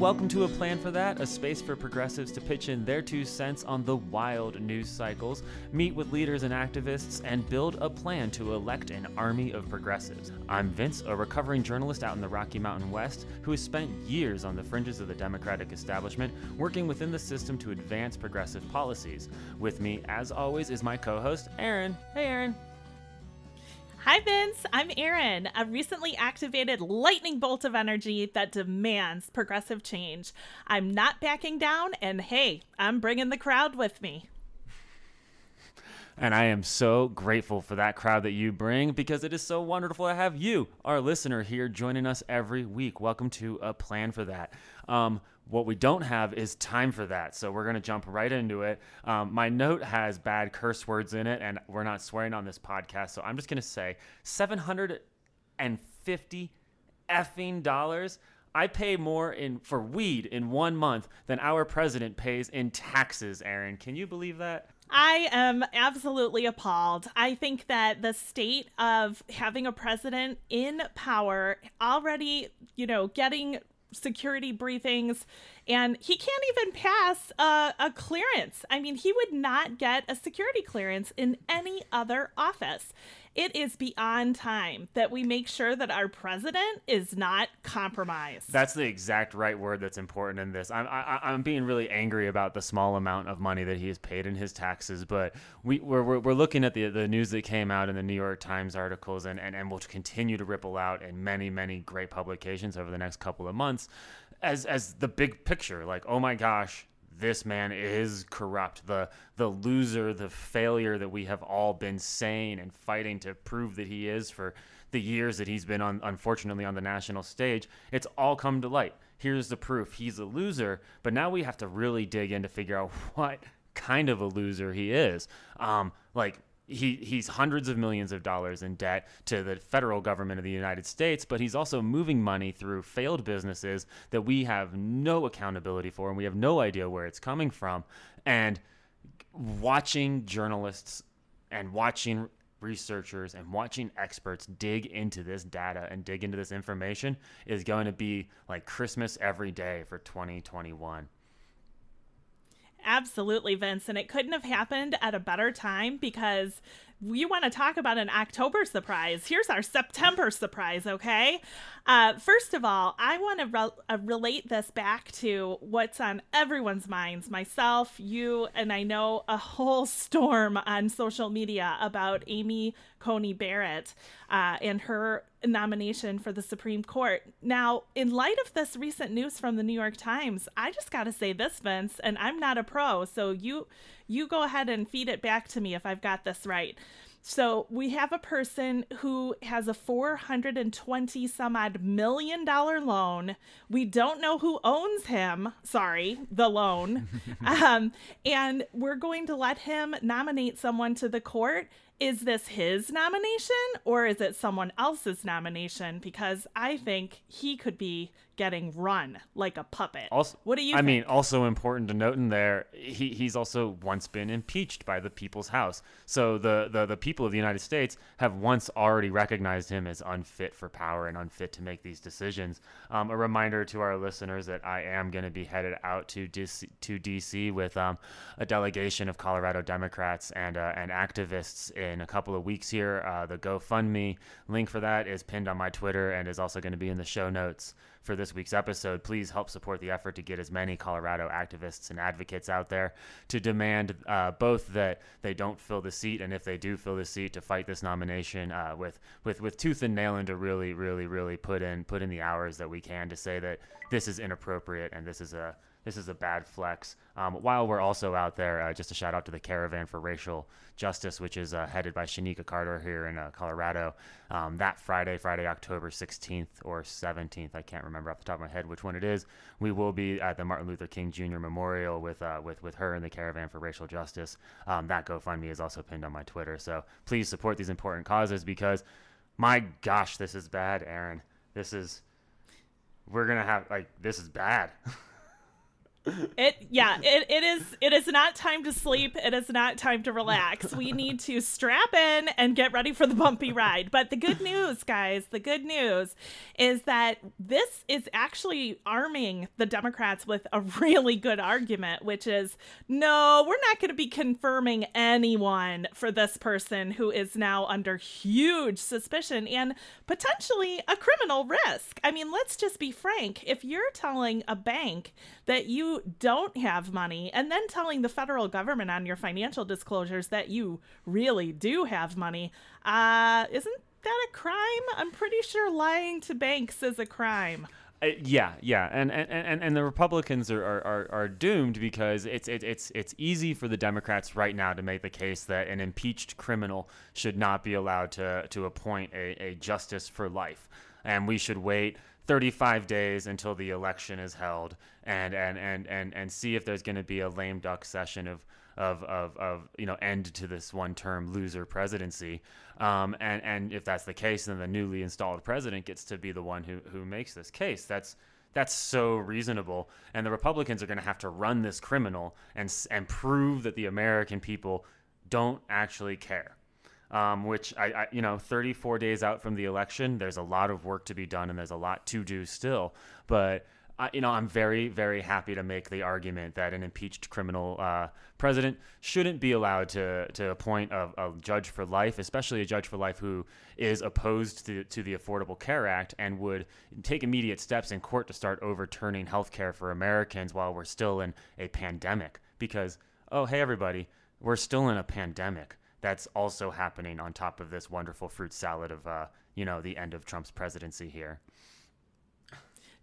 welcome to A Plan for That, a space for progressives to pitch in their two cents on the wild news cycles, meet with leaders and activists, and build a plan to elect an army of progressives. I'm Vince, a recovering journalist out in the Rocky Mountain West who has spent years on the fringes of the Democratic establishment working within the system to advance progressive policies. With me, as always, is my co host, Erin. Hey, Erin. Hi, Vince. I'm Erin, a recently activated lightning bolt of energy that demands progressive change. I'm not backing down, and hey, I'm bringing the crowd with me. And I am so grateful for that crowd that you bring because it is so wonderful to have you, our listener, here joining us every week. Welcome to A Plan for That. Um, what we don't have is time for that. So we're going to jump right into it. Um, my note has bad curse words in it, and we're not swearing on this podcast. So I'm just going to say 750 effing dollars. I pay more in for weed in one month than our president pays in taxes, Erin. Can you believe that? I am absolutely appalled. I think that the state of having a president in power already, you know, getting security briefings and he can't even pass a, a, clearance. I mean, he would not get a security clearance in any other office. It is beyond time that we make sure that our president is not compromised. That's the exact right word that's important in this. I'm I, I'm being really angry about the small amount of money that he has paid in his taxes, but we we're, we're, we're looking at the the news that came out in the New York Times articles and, and and will continue to ripple out in many many great publications over the next couple of months as as the big picture like oh my gosh this man is corrupt the the loser the failure that we have all been saying and fighting to prove that he is for the years that he's been on unfortunately on the national stage it's all come to light. Here's the proof. He's a loser but now we have to really dig in to figure out what kind of a loser he is. Um like he he's hundreds of millions of dollars in debt to the federal government of the United States, but he's also moving money through failed businesses that we have no accountability for and we have no idea where it's coming from. And watching journalists and watching researchers and watching experts dig into this data and dig into this information is going to be like Christmas every day for 2021. Absolutely, Vince. And it couldn't have happened at a better time because we want to talk about an October surprise. Here's our September surprise, okay? Uh, first of all, I want to re- uh, relate this back to what's on everyone's minds myself, you, and I know a whole storm on social media about Amy Coney Barrett uh, and her nomination for the Supreme Court. Now, in light of this recent news from the New York Times, I just got to say this, Vince, and I'm not a pro, so you you go ahead and feed it back to me if I've got this right. So we have a person who has a 420 some odd million dollar loan. We don't know who owns him. Sorry, the loan. um, and we're going to let him nominate someone to the court is this his nomination or is it someone else's nomination? Because I think he could be getting run like a puppet. Also, what do you? I think? mean, also important to note in there, he, he's also once been impeached by the People's House. So the, the the people of the United States have once already recognized him as unfit for power and unfit to make these decisions. Um, a reminder to our listeners that I am going to be headed out to DC, to DC with um, a delegation of Colorado Democrats and uh, and activists in a couple of weeks here. Uh, the GoFundMe link for that is pinned on my Twitter and is also going to be in the show notes for this week's episode. Please help support the effort to get as many Colorado activists and advocates out there to demand uh, both that they don't fill the seat, and if they do fill the seat, to fight this nomination uh, with with with tooth and nail, and to really, really, really put in put in the hours that we can to say that this is inappropriate and this is a this is a bad flex. Um, while we're also out there, uh, just a shout out to the Caravan for Racial Justice, which is uh, headed by Shanika Carter here in uh, Colorado. Um, that Friday, Friday, October 16th or 17th, I can't remember off the top of my head which one it is. We will be at the Martin Luther King Jr. Memorial with uh, with with her and the Caravan for Racial Justice. Um, that GoFundMe is also pinned on my Twitter. So please support these important causes because, my gosh, this is bad, Erin. This is we're gonna have like this is bad. It yeah, it, it is it is not time to sleep. It is not time to relax. We need to strap in and get ready for the bumpy ride. But the good news, guys, the good news is that this is actually arming the Democrats with a really good argument, which is no, we're not going to be confirming anyone for this person who is now under huge suspicion and potentially a criminal risk. I mean, let's just be frank. If you're telling a bank that you don't have money and then telling the federal government on your financial disclosures that you really do have money, uh, isn't that a crime? I'm pretty sure lying to banks is a crime. Uh, yeah, yeah, and and, and, and the Republicans are, are, are, doomed because it's it, it's it's easy for the Democrats right now to make the case that an impeached criminal should not be allowed to to appoint a, a justice for life, and we should wait 35 days until the election is held and and and and, and see if there's going to be a lame duck session of of, of, of you know end to this one term loser presidency. Um, and and if that's the case then the newly installed president gets to be the one who, who makes this case. That's that's so reasonable. And the republicans are going to have to run this criminal and and prove that the american people don't actually care um, which I, I, you know, 34 days out from the election, there's a lot of work to be done and there's a lot to do still. But I, you know, I'm very, very happy to make the argument that an impeached criminal uh, president shouldn't be allowed to to appoint a, a, judge for life, especially a judge for life who is opposed to, to the Affordable Care Act and would take immediate steps in court to start overturning health care for Americans while we're still in a pandemic. Because, oh, hey, everybody, we're still in a pandemic that's also happening on top of this wonderful fruit salad of uh, you know the end of Trump's presidency here.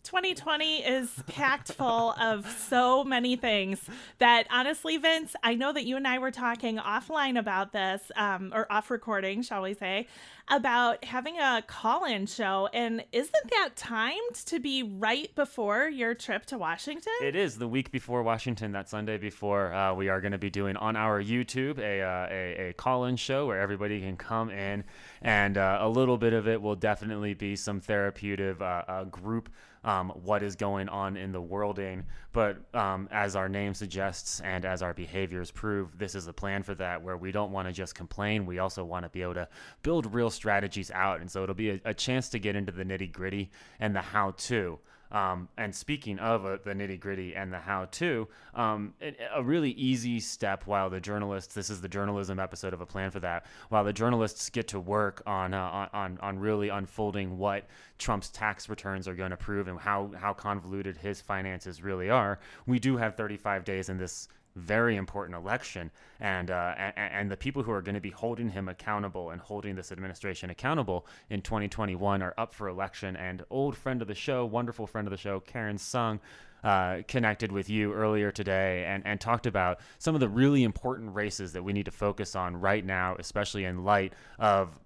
2020 is packed full of so many things that honestly, Vince, I know that you and I were talking offline about this, um, or off recording, shall we say, about having a call in show. And isn't that timed to be right before your trip to Washington? It is the week before Washington, that Sunday before. Uh, we are going to be doing on our YouTube a, uh, a, a call in show where everybody can come in. And uh, a little bit of it will definitely be some therapeutic uh, uh, group um, what is going on in the worlding. But um, as our name suggests and as our behaviors prove, this is a plan for that where we don't want to just complain. We also want to be able to build real strategies out. And so it'll be a, a chance to get into the nitty gritty and the how to. Um, and speaking of uh, the nitty gritty and the how to, um, a really easy step while the journalists, this is the journalism episode of A Plan for That, while the journalists get to work on, uh, on, on really unfolding what Trump's tax returns are going to prove and how, how convoluted his finances really are, we do have 35 days in this very important election, and uh, and, and, the people who are going to be holding him accountable and holding this administration accountable in 2021 are up for election. And old friend of the show, wonderful friend of the show, Karen Sung. Uh, connected with you earlier today and, and talked about some of the really important races that we need to focus on right now, especially in light of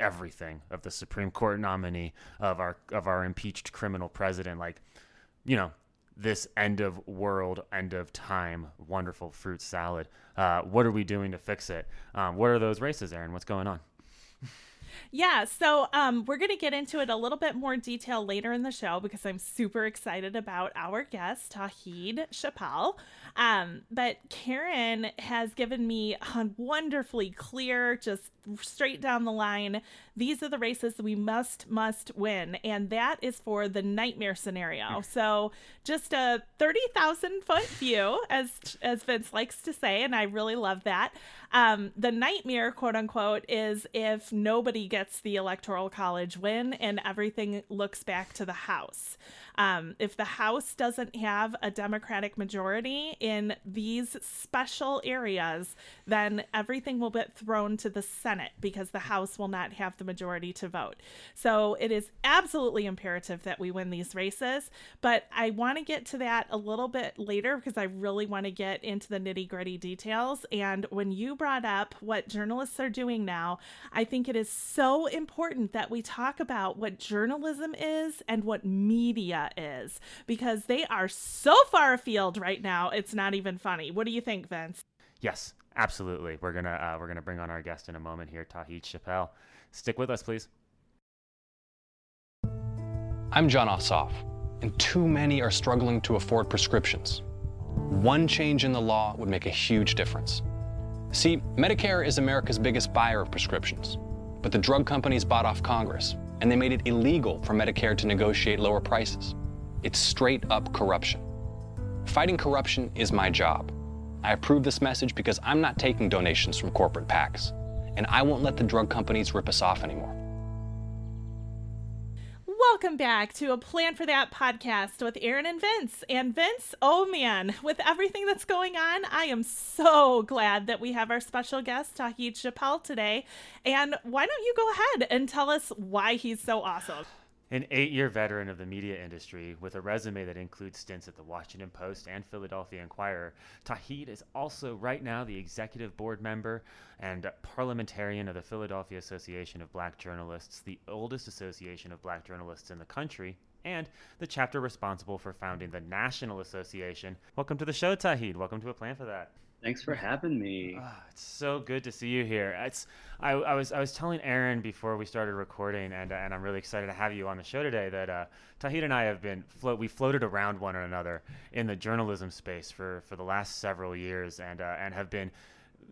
everything of the Supreme Court nominee of our of our impeached criminal president. Like, you know, this end of world, end of time, wonderful fruit salad. Uh, what are we doing to fix it? Um, what are those races, Erin? What's going on? Yeah, so um, we're going to get into it a little bit more detail later in the show because I'm super excited about our guest, Tauhid Chappell. Um, but Karen has given me a wonderfully clear, just straight down the line. These are the races we must, must win. And that is for the nightmare scenario. So just a 30,000 foot view, as, as Vince likes to say. And I really love that. Um, the nightmare, quote unquote, is if nobody gets the electoral college win and everything looks back to the House. Um, if the House doesn't have a Democratic majority in these special areas, then everything will get thrown to the Senate because the House will not have the majority to vote. So it is absolutely imperative that we win these races. But I want to get to that a little bit later because I really want to get into the nitty gritty details. And when you brought up what journalists are doing now, I think it is so important that we talk about what journalism is and what media is because they are so far afield right now. It's not even funny. What do you think, Vince? Yes, absolutely. We're gonna uh, we're gonna bring on our guest in a moment here, Tauhid Chappell. Stick with us, please. I'm Jon Ossoff, and too many are struggling to afford prescriptions. One change in the law would make a huge difference. See, Medicare is America's biggest buyer of prescriptions, but the drug companies bought off Congress, and they made it illegal for Medicare to negotiate lower prices. It's straight up corruption. Fighting corruption is my job. I approve this message because I'm not taking donations from corporate PACs, and I won't let the drug companies rip us off anymore. Welcome back to a Plan for That podcast with Erin and Vince. And Vince, oh man, with everything that's going on, I am so glad that we have our special guest, Tauhid Chappell, today. And why don't you go ahead and tell us why he's so awesome? An eight year veteran of the media industry with a resume that includes stints at the Washington Post and Philadelphia Inquirer, Tauhid is also right now the executive board member and parliamentarian of the Philadelphia Association of Black Journalists, the oldest association of black journalists in the country, and the chapter responsible for founding the National Association. Welcome to the show, Tauhid. Welcome to A Plan for That. Thanks for having me. Oh, it's so good to see you here. It's I, I was I was telling Erin before we started recording, and and I'm really excited to have you on the show today. That uh, Tauhid and I have been float we floated around one another in the journalism space for for the last several years, and uh, and have been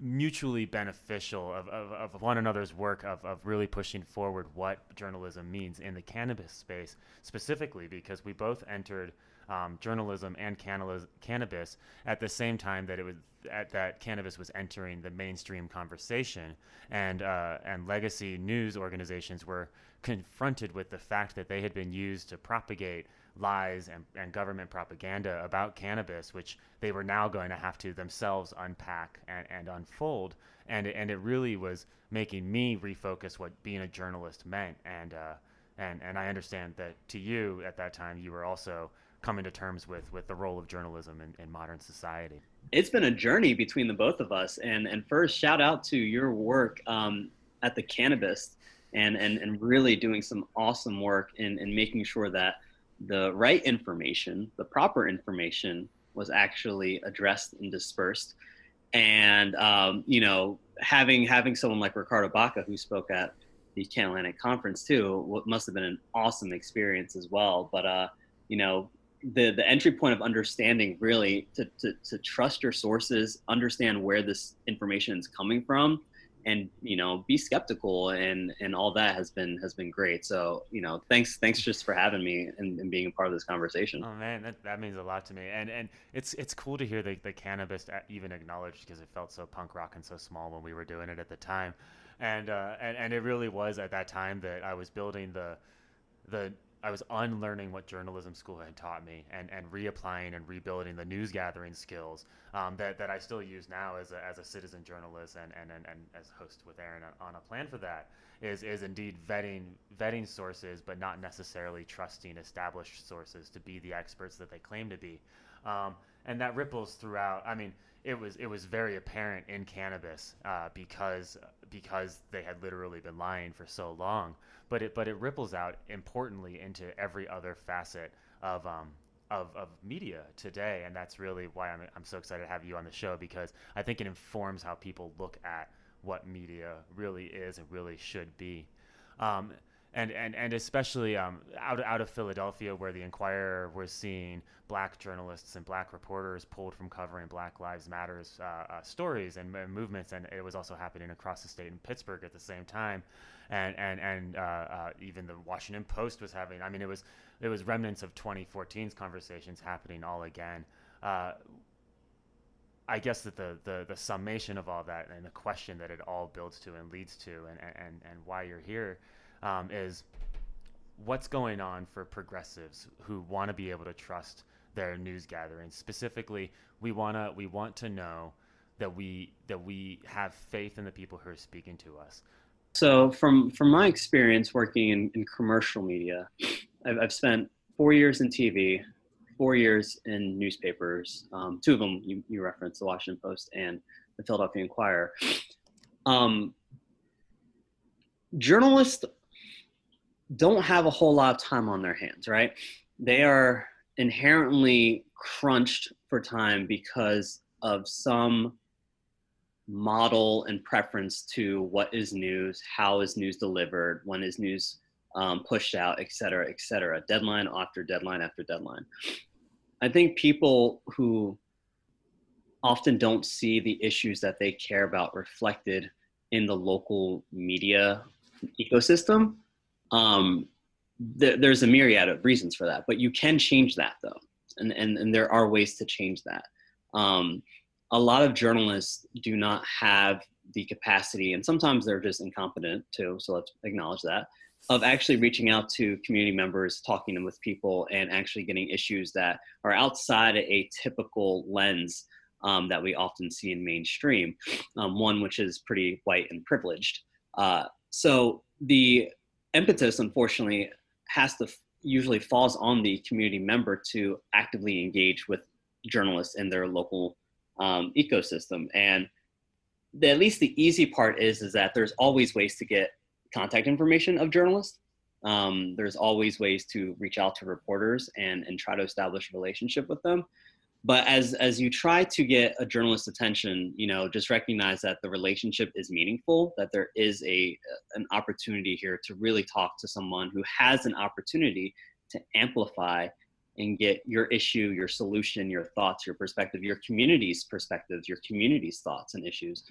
mutually beneficial of, of, of, one another's work of, of really pushing forward what journalism means in the cannabis space specifically because we both entered um, journalism and cannabis at the same time that it was at that cannabis was entering the mainstream conversation, and uh, and legacy news organizations were confronted with the fact that they had been used to propagate lies and, and government propaganda about cannabis, which they were now going to have to themselves unpack and, and unfold. And it, and it really was making me refocus what being a journalist meant. And uh, and and I understand that to you at that time you were also coming to terms with with the role of journalism in, in modern society. It's been a journey between the both of us and and first shout out to your work um, at the Cannabist and, and and really doing some awesome work in, in making sure that the right information the proper information was actually addressed and dispersed. And um, you know having having someone like ricardo baca who spoke at the Atlantic conference too what must have been an awesome experience as well. But uh you know the the entry point of understanding really to, to, to trust your sources understand where this information is coming from and you know be skeptical and and all that has been has been great. So you know thanks thanks just for having me and, and being a part of this conversation. Oh man that, that means a lot to me. And and it's it's cool to hear the, the Cannabist even acknowledged because it felt so punk rock and so small when we were doing it at the time. And uh and, and it really was at that time that i was building the the I was unlearning what journalism school had taught me and, and reapplying and rebuilding the news gathering skills um, that, that I still use now as a, as a citizen journalist and, and, and, and as host with Erin on a plan for that is, is indeed vetting vetting sources but not necessarily trusting established sources to be the experts that they claim to be. Um, and that ripples throughout. I mean it was it was very apparent in cannabis uh, because because they had literally been lying for so long but it but it ripples out importantly into every other facet of um, of, of media today, and that's really why I'm I'm so excited to have you on the show because I think it informs how people look at what media really is and really should be. Um, and, and, and especially um, out, out of Philadelphia, where the Inquirer was seeing black journalists and black reporters pulled from covering Black Lives Matters uh, uh, stories and, movements, and it was also happening across the state in Pittsburgh at the same time and and and uh, uh, even the Washington Post was having. I mean, it was it was remnants of 2014's conversations happening all again. Uh, I guess that the, the the summation of all that and the question that it all builds to and leads to and and and why you're here um, is what's going on for progressives who want to be able to trust their news gatherings. Specifically, we wanna we want to know that we that we have faith in the people who are speaking to us. So, from from my experience working in, in commercial media, I've, I've spent four years in TV, four years in newspapers. Um, two of them you, you referenced, the Washington Post and the Philadelphia Inquirer. Um, journalists don't have a whole lot of time on their hands, right? They are inherently crunched for time because of some model and preference to what is news, how is news delivered, when is news um, pushed out, et cetera, et cetera, deadline after deadline after deadline. I think people who often don't see the issues that they care about reflected in the local media ecosystem. Um, th- there's a myriad of reasons for that, but you can change that though, and and, and there are ways to change that. Um, a lot of journalists do not have the capacity, and sometimes they're just incompetent too. So let's acknowledge that of actually reaching out to community members, talking with people, and actually getting issues that are outside a typical lens um, that we often see in mainstream, um, one which is pretty white and privileged. Uh, so the impetus, unfortunately, has to usually falls on the community member to actively engage with journalists in their local um, ecosystem. And the, at least the easy part is is that there's always ways to get contact information of journalists. Um, there's always ways to reach out to reporters and and try to establish a relationship with them but as as you try to get a journalist's attention you know just recognize that the relationship is meaningful that there is a an opportunity here to really talk to someone who has an opportunity to amplify and get your issue your solution your thoughts your perspective your community's perspectives your community's thoughts and issues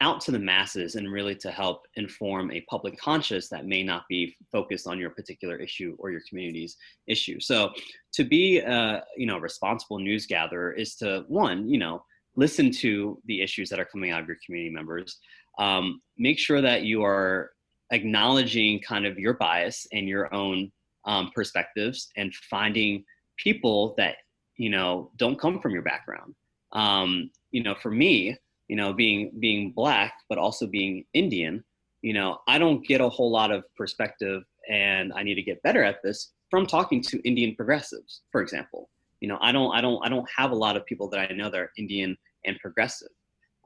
out to the masses and really to help inform a public conscious that may not be focused on your particular issue or your community's issue. So to be a you know responsible news gatherer is to one you know listen to the issues that are coming out of your community members, um, make sure that you are acknowledging kind of your bias and your own um, perspectives and finding people that you know don't come from your background. Um, you know, for me, you know, being being black but also being Indian, you know, I don't get a whole lot of perspective, and I need to get better at this from talking to Indian progressives, for example. You know, I don't I don't I don't have a lot of people that I know that are Indian and progressive.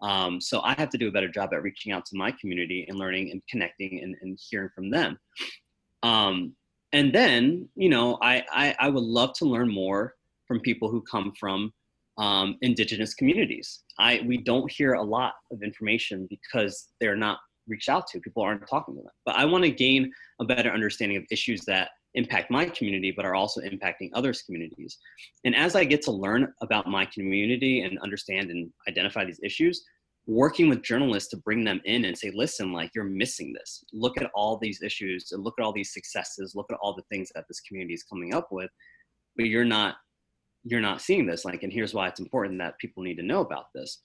Um, so I have to do a better job at reaching out to my community and learning and connecting and, and hearing from them. Um, and then, you know, I, I, I would love to learn more from people who come from um, indigenous communities. I we don't hear a lot of information because they're not reached out to. People aren't talking to them. But I want to gain a better understanding of issues that impact my community, but are also impacting others' communities. And as I get to learn about my community and understand and identify these issues, working with journalists to bring them in and say, listen, like you're missing this. Look at all these issues and look at all these successes. Look at all the things that this community is coming up with, but you're not you're not seeing this like and here's why it's important that people need to know about this.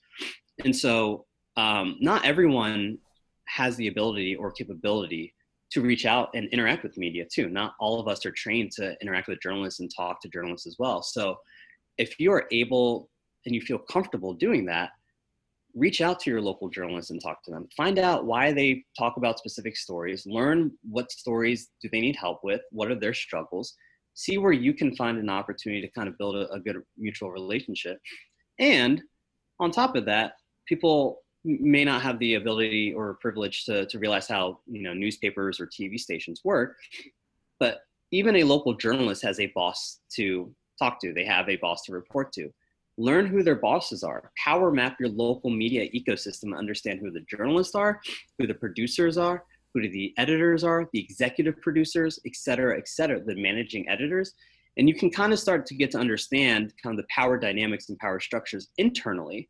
And so um, not everyone has the ability or capability to reach out and interact with media too. Not all of us are trained to interact with journalists and talk to journalists as well. So if you are able and you feel comfortable doing that reach out to your local journalists and talk to them. Find out why they talk about specific stories. Learn what stories do they need help with? What are their struggles see where you can find an opportunity to kind of build a, a good mutual relationship. And on top of that, people may not have the ability or privilege to, to realize how you know newspapers or TV stations work, but even a local journalist has a boss to talk to. They have a boss to report to. Learn who their bosses are. Power map your local media ecosystem. Understand who the journalists are, who the producers are, who the editors are, the executive producers, et cetera, et cetera, the managing editors. And you can kind of start to get to understand kind of the power dynamics and power structures internally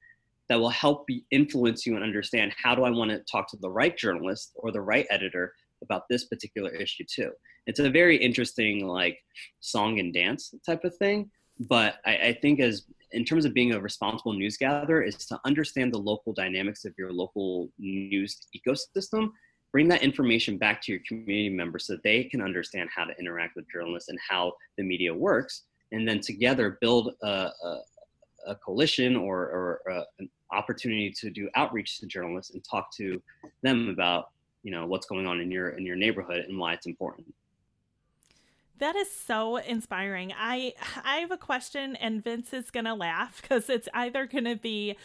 that will help influence you and understand how do I want to talk to the right journalist or the right editor about this particular issue too. It's a very interesting like song and dance type of thing. But I, I think as in terms of being a responsible news gatherer is to understand the local dynamics of your local news ecosystem bring that information back to your community members so they can understand how to interact with journalists and how the media works and then together build a, a, a coalition or, or a, an opportunity to do outreach to journalists and talk to them about you know what's going on in your in your neighborhood and why it's important that is so inspiring. I I have a question and Vince is going to laugh cuz it's either going to be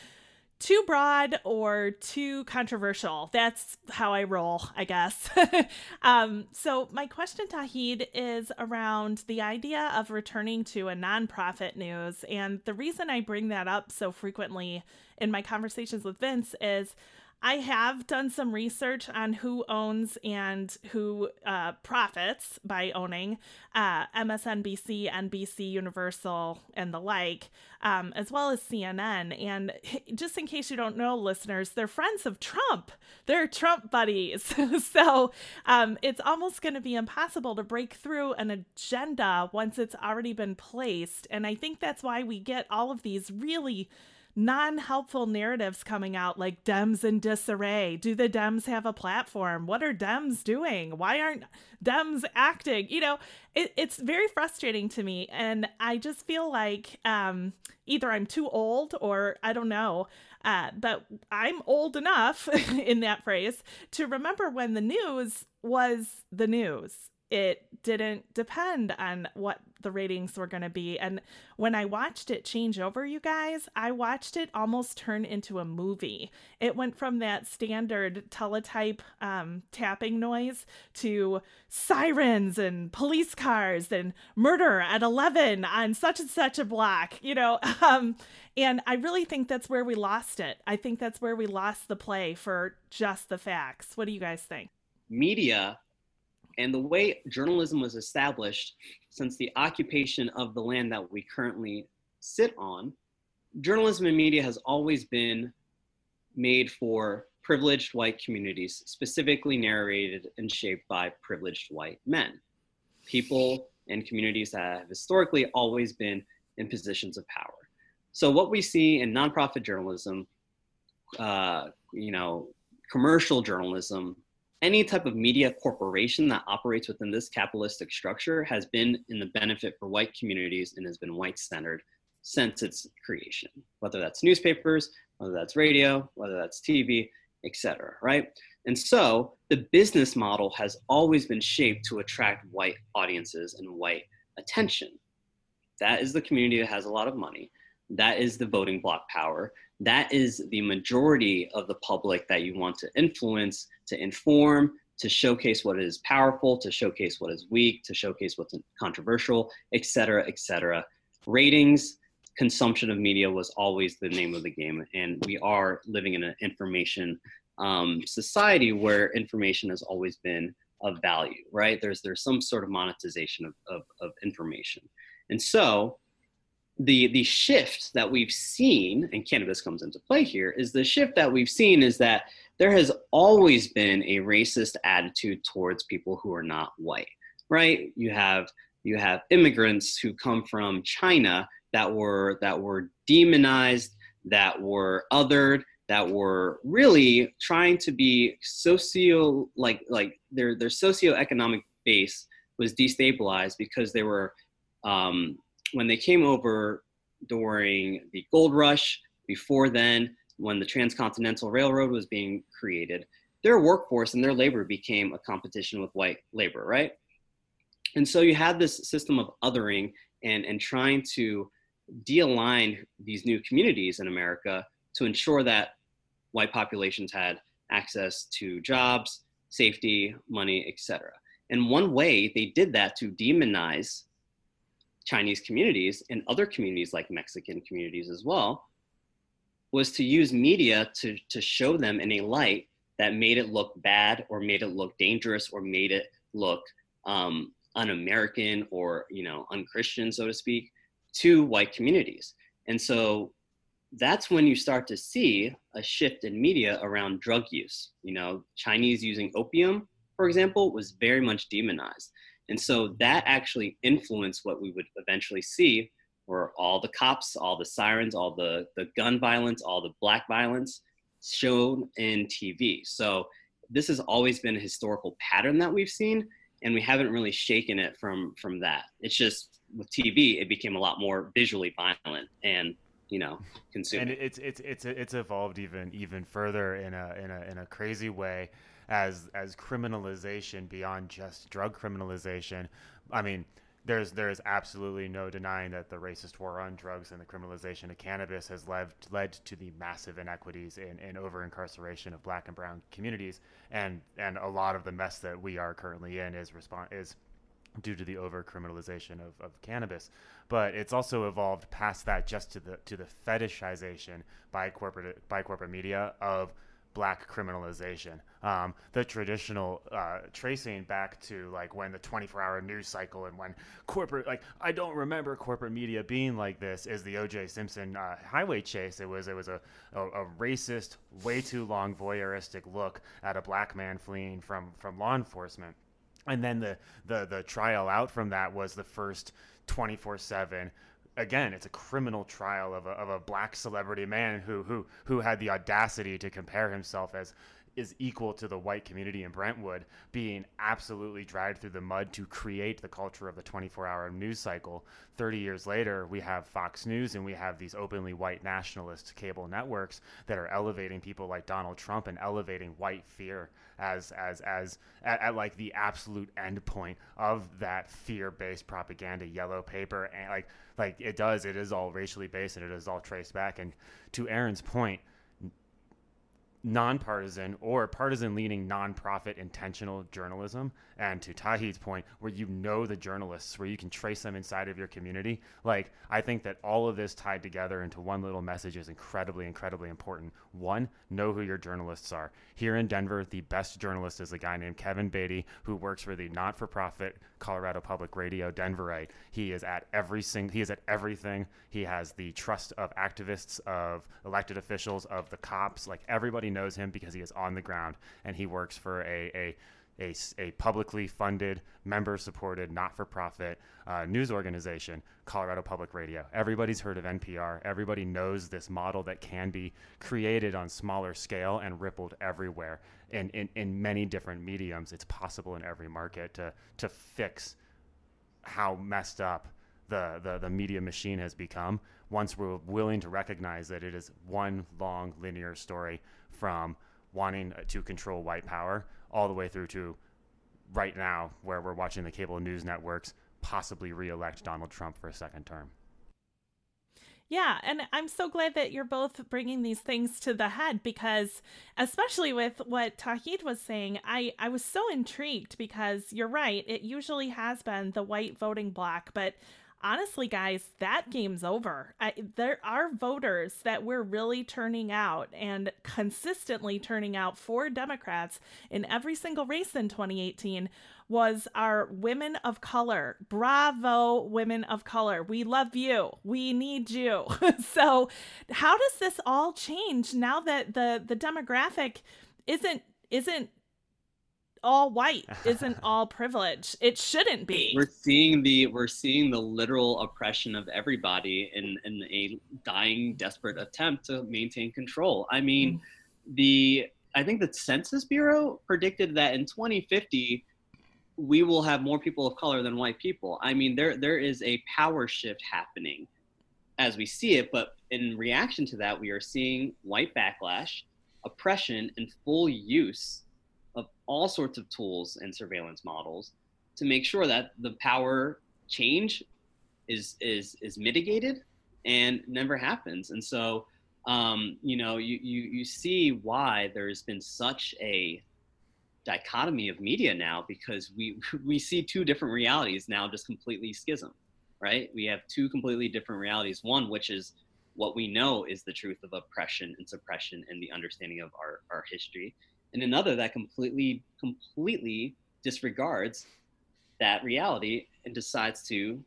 too broad or too controversial. That's how I roll, I guess. um, so, my question, Tauhid, is around the idea of returning to a nonprofit news. And the reason I bring that up so frequently in my conversations with Vince is I have done some research on who owns and who uh, profits by owning uh, MSNBC, NBC, Universal, and the like, um, as well as CNN. And just in case you don't know, listeners, they're friends of Trump. They're Trump buddies. so um, it's almost going to be impossible to break through an agenda once it's already been placed. And I think that's why we get all of these really non helpful narratives coming out like Dems in disarray. Do the Dems have a platform? What are Dems doing? Why aren't Dems acting? You know, it, it's very frustrating to me. And I just feel like um, either I'm too old or I don't know. Uh, but I'm old enough in that phrase to remember when the news was the news it didn't depend on what the ratings were going to be. And when I watched it change over, you guys, I watched it almost turn into a movie. It went from that standard teletype um, tapping noise to sirens and police cars and murder at 11 on such and such a block, you know. Um, and I really think that's where we lost it. I think that's where we lost the play for just the facts. What do you guys think? Media and the way journalism was established since the occupation of the land that we currently sit on, journalism and media has always been made for privileged white communities, specifically narrated and shaped by privileged white men. People and communities that have historically always been in positions of power. So, what we see in nonprofit journalism, uh, you know, commercial journalism, any type of media corporation that operates within this capitalistic structure has been in the benefit for white communities and has been white centered since its creation, whether that's newspapers, whether that's radio, whether that's TV, etc. Right? And so the business model has always been shaped to attract white audiences and white attention. That is the community that has a lot of money. That is the voting block power that is the majority of the public that you want to influence, to inform, to showcase what is powerful, to showcase what is weak, to showcase what's controversial, et cetera, et cetera. Ratings, consumption of media was always the name of the game. And we are living in an information um, society where information has always been of value, right? There's, there's some sort of monetization of, of, of information. And so the the shift that we've seen and cannabis comes into play here is the shift that we've seen is that there has always been a racist attitude towards people who are not white right? You have you have immigrants who come from china that were that were demonized that were othered that were really trying to be socio like like their their socioeconomic base was destabilized because they were um, when they came over during the gold rush, before then, when the Transcontinental Railroad was being created, their workforce and their labor became a competition with white labor, right? And so you had this system of othering and, and trying to de-align these new communities in America to ensure that white populations had access to jobs, safety, money, etc. And one way they did that to demonize Chinese communities and other communities like Mexican communities as well was to use media to, to show them in a light that made it look bad or made it look dangerous or made it look um, un-American or you know unchristian so to speak to white communities. And so that's when you start to see a shift in media around drug use. You know chinese using opium for example was very much demonized and so that actually influenced what we would eventually see were all the cops, all the sirens, all the, the gun violence, all the black violence shown in TV. So this has always been a historical pattern that we've seen, and we haven't really shaken it from from that. It's just with TV, it became a lot more visually violent and you know consuming. And it's it's it's it's evolved even even further in a in a in a crazy way as as criminalization beyond just drug criminalization. I mean, there's there's absolutely no denying that the racist war on drugs and the criminalization of cannabis has led led to the massive inequities in, in over incarceration of black and brown communities and and a lot of the mess that we are currently in is respond is due to the over criminalization of, of cannabis but it's also evolved past that just to the to the fetishization by corporate by corporate media of black criminalization. Um, the traditional uh, tracing back to like when the 24 hour news cycle and when corporate, like, I don't remember corporate media being like this is the OJ Simpson uh, highway chase. It was, it was a, a, a, racist, way too long voyeuristic look at a black man fleeing from, from law enforcement. And then the, the, the trial out from that was the first 24 7 again, it's a criminal trial of a, of a black celebrity man who who who had the audacity to compare himself as is equal to the white community in Brentwood being absolutely dragged through the mud to create the culture of the 24 hour news cycle. 30 years later, we have Fox News and we have these openly white nationalist cable networks that are elevating people like Donald Trump and elevating white fear as, as, as, at, at like the absolute end point of that fear based propaganda yellow paper. And like, like it does, it is all racially based and it is all traced back. And to Erin's point, nonpartisan or partisan leaning nonprofit intentional journalism. And to Tauhid's point where you know the journalists where you can trace them inside of your community like I think that all of this tied together into one little message is incredibly incredibly important. One know who your journalists are. Here in Denver the best journalist is a guy named Kevin Beaty who works for the not-for-profit Colorado Public Radio Denverite. He is at every single he is at everything. He has the trust of activists of elected officials of the cops like everybody knows him because he is on the ground and he works for a, a a, a, publicly funded, member supported, not for profit uh, news organization, Colorado Public Radio. Everybody's heard of NPR. Everybody knows this model that can be created on smaller scale and rippled everywhere in, in, in many different mediums. It's possible in every market to, to fix how messed up the, the, the media machine has become once we're willing to recognize that it is one long linear story from wanting to control white power all the way through to right now where we're watching the cable news networks possibly reelect Donald Trump for a second term. Yeah, and I'm so glad that you're both bringing these things to the head because, especially with what Tauhid was saying, I, I was so intrigued because you're right. It usually has been the white voting bloc, but honestly, guys, that game's over. I, there are voters that we're really turning out and consistently turning out for Democrats in every single race in 2018 was our women of color. Bravo, women of color. We love you. We need you. so, how does this all change now that the the demographic isn't isn't all white isn't all privilege. It shouldn't be. We're seeing the we're seeing the literal oppression of everybody in in a dying desperate attempt to maintain control. I mean mm. the i think the census bureau predicted that in 2050 we will have more people of color than white people. I mean there there is a power shift happening as we see it but in reaction to that we are seeing white backlash oppression and full use of all sorts of tools and surveillance models to make sure that the power change is is is mitigated and never happens. And so, um, you know, you, you you see why there's been such a dichotomy of media now because we we see two different realities now just completely schism right? We have two completely different realities. One which is what we know is the truth of oppression and suppression and the understanding of our, our history and another that completely completely disregards that reality and decides to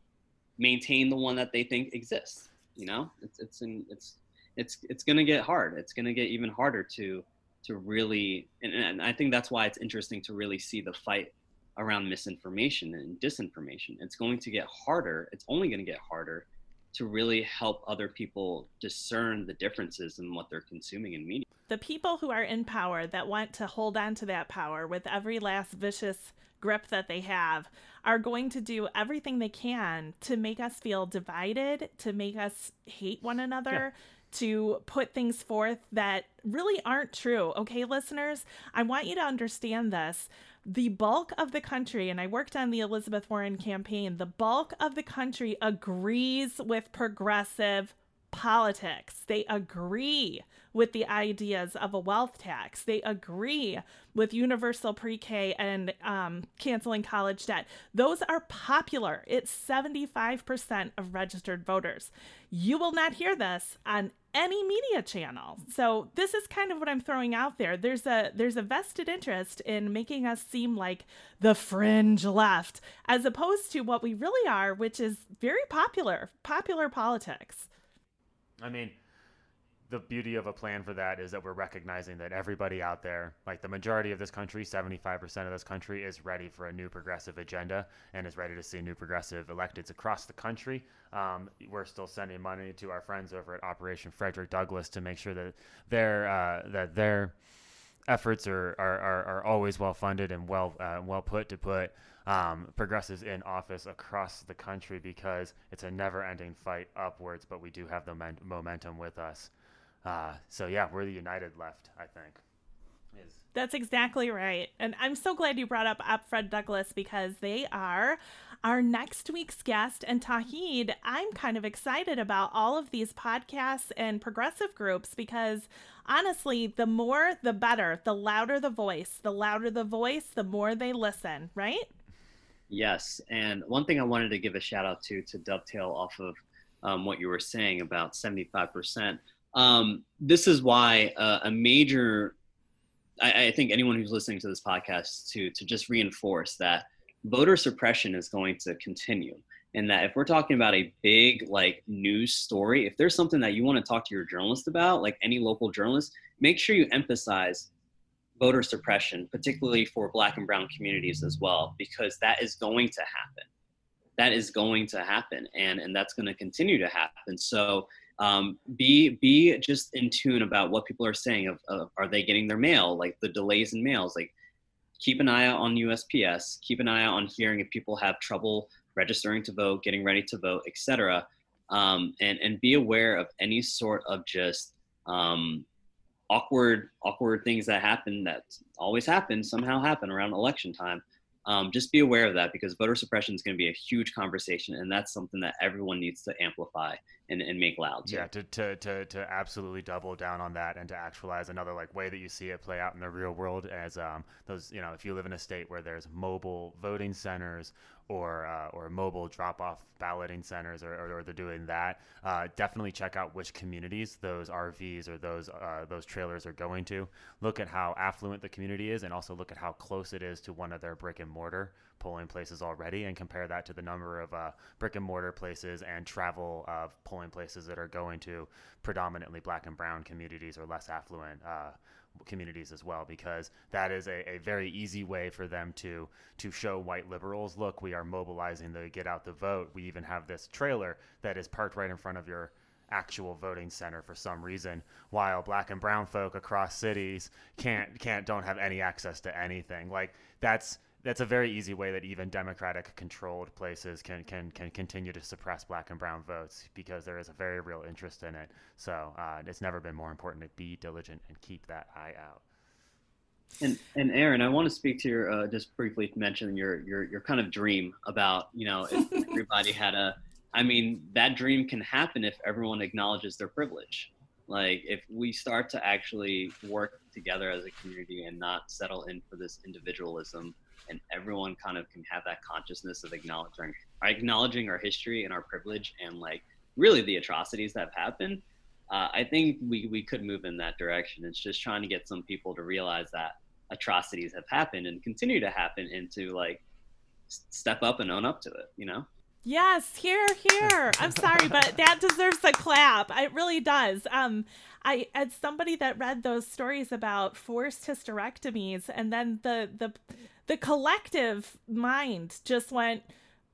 maintain the one that they think exists you know? It's it's in, it's it's it's going to get hard. It's going to get even harder to to really and, and i think that's why it's interesting to really see the fight around misinformation and disinformation. It's going to get harder. It's only going to get harder to really help other people discern the differences in what they're consuming in media. The people who are in power that want to hold on to that power with every last vicious grip that they have are going to do everything they can to make us feel divided, to make us hate one another. Yeah to put things forth that really aren't true. Okay, listeners, I want you to understand this the bulk of the country, and I worked on the Elizabeth Warren campaign, the bulk of the country agrees with progressive politics. They agree with the ideas of a wealth tax. They agree with universal pre K and um, canceling college debt. Those are popular. It's 75% of registered voters. You will not hear this on any media channel. So this is kind of what I'm throwing out there. There's a there's a vested interest in making us seem like the fringe left as opposed to what we really are, which is very popular, popular politics. I mean, the beauty of a plan for that is that we're recognizing that everybody out there, like the majority of this country, 75% of this country, is ready for a new progressive agenda and is ready to see new progressive electeds across the country. Um, we're still sending money to our friends over at Operation Frederick Douglass to make sure that their uh, that their efforts are, are, are, are always well funded and well uh, well put to put um, progressives in office across the country because it's a never ending fight upwards, but we do have the momentum with us. Uh, so yeah, we're the united left, I think. Is. That's exactly right. And I'm so glad you brought up Op Fred Douglass because they are our next week's guest. And Tauhid, I'm kind of excited about all of these podcasts and progressive groups because honestly, the more the better, the louder the voice. The louder the voice, the more they listen, right? Yes. And one thing I wanted to give a shout out to to dovetail off of um, what you were saying about 75%. Um, this is why uh, a major, I, I, think anyone who's listening to this podcast to to just reinforce that voter suppression is going to continue, and that if we're talking about a big like news story, if there's something that you want to talk to your journalist about, like any local journalist, make sure you emphasize voter suppression, particularly for Black and Brown communities as well, because that is going to happen. That is going to happen, and and that's going to continue to happen. So um, be be just in tune about what people are saying of, of, are they getting their mail like the delays in mails like keep an eye out on usps keep an eye out on hearing if people have trouble registering to vote getting ready to vote etc um, and and be aware of any sort of just um, awkward awkward things that happen that always happen somehow happen around election time. Um, just be aware of that because voter suppression is going to be a huge conversation and that's something that everyone needs to amplify and, and make loud too. yeah to, to, to, to absolutely double down on that and to actualize another like way that you see it play out in the real world as um, those you know if you live in a state where there's mobile voting centers or uh, or mobile drop off balloting centers or, or, or they're doing that, uh, definitely check out which communities those RVs or those uh, those trailers are going to. Look at how affluent the community is, and also look at how close it is to one of their brick and mortar polling places already, and compare that to the number of uh, brick and mortar places and travel of polling places that are going to predominantly black and brown communities or less affluent uh, communities as well because that is a, a very easy way for them to to show white liberals look we are mobilizing the get out the vote. We even have this trailer that is parked right in front of your actual voting center for some reason while black and brown folk across cities can't can't don't have any access to anything. Like that's that's a very easy way that even democratic controlled places can can can continue to suppress black and brown votes because there is a very real interest in it. So uh, it's never been more important to be diligent and keep that eye out. And and Erin, I want to speak to your uh, just briefly mention your your your kind of dream about you know if everybody had a. I mean that dream can happen if everyone acknowledges their privilege. Like if we start to actually work together as a community and not settle in for this individualism and everyone kind of can have that consciousness of acknowledging acknowledging our history and our privilege and like really the atrocities that have happened uh, i think we, we could move in that direction it's just trying to get some people to realize that atrocities have happened and continue to happen and to like step up and own up to it you know Yes, here, here. I'm sorry, but that deserves a clap. It really does. Um, I as somebody that read those stories about forced hysterectomies, and then the the the collective mind just went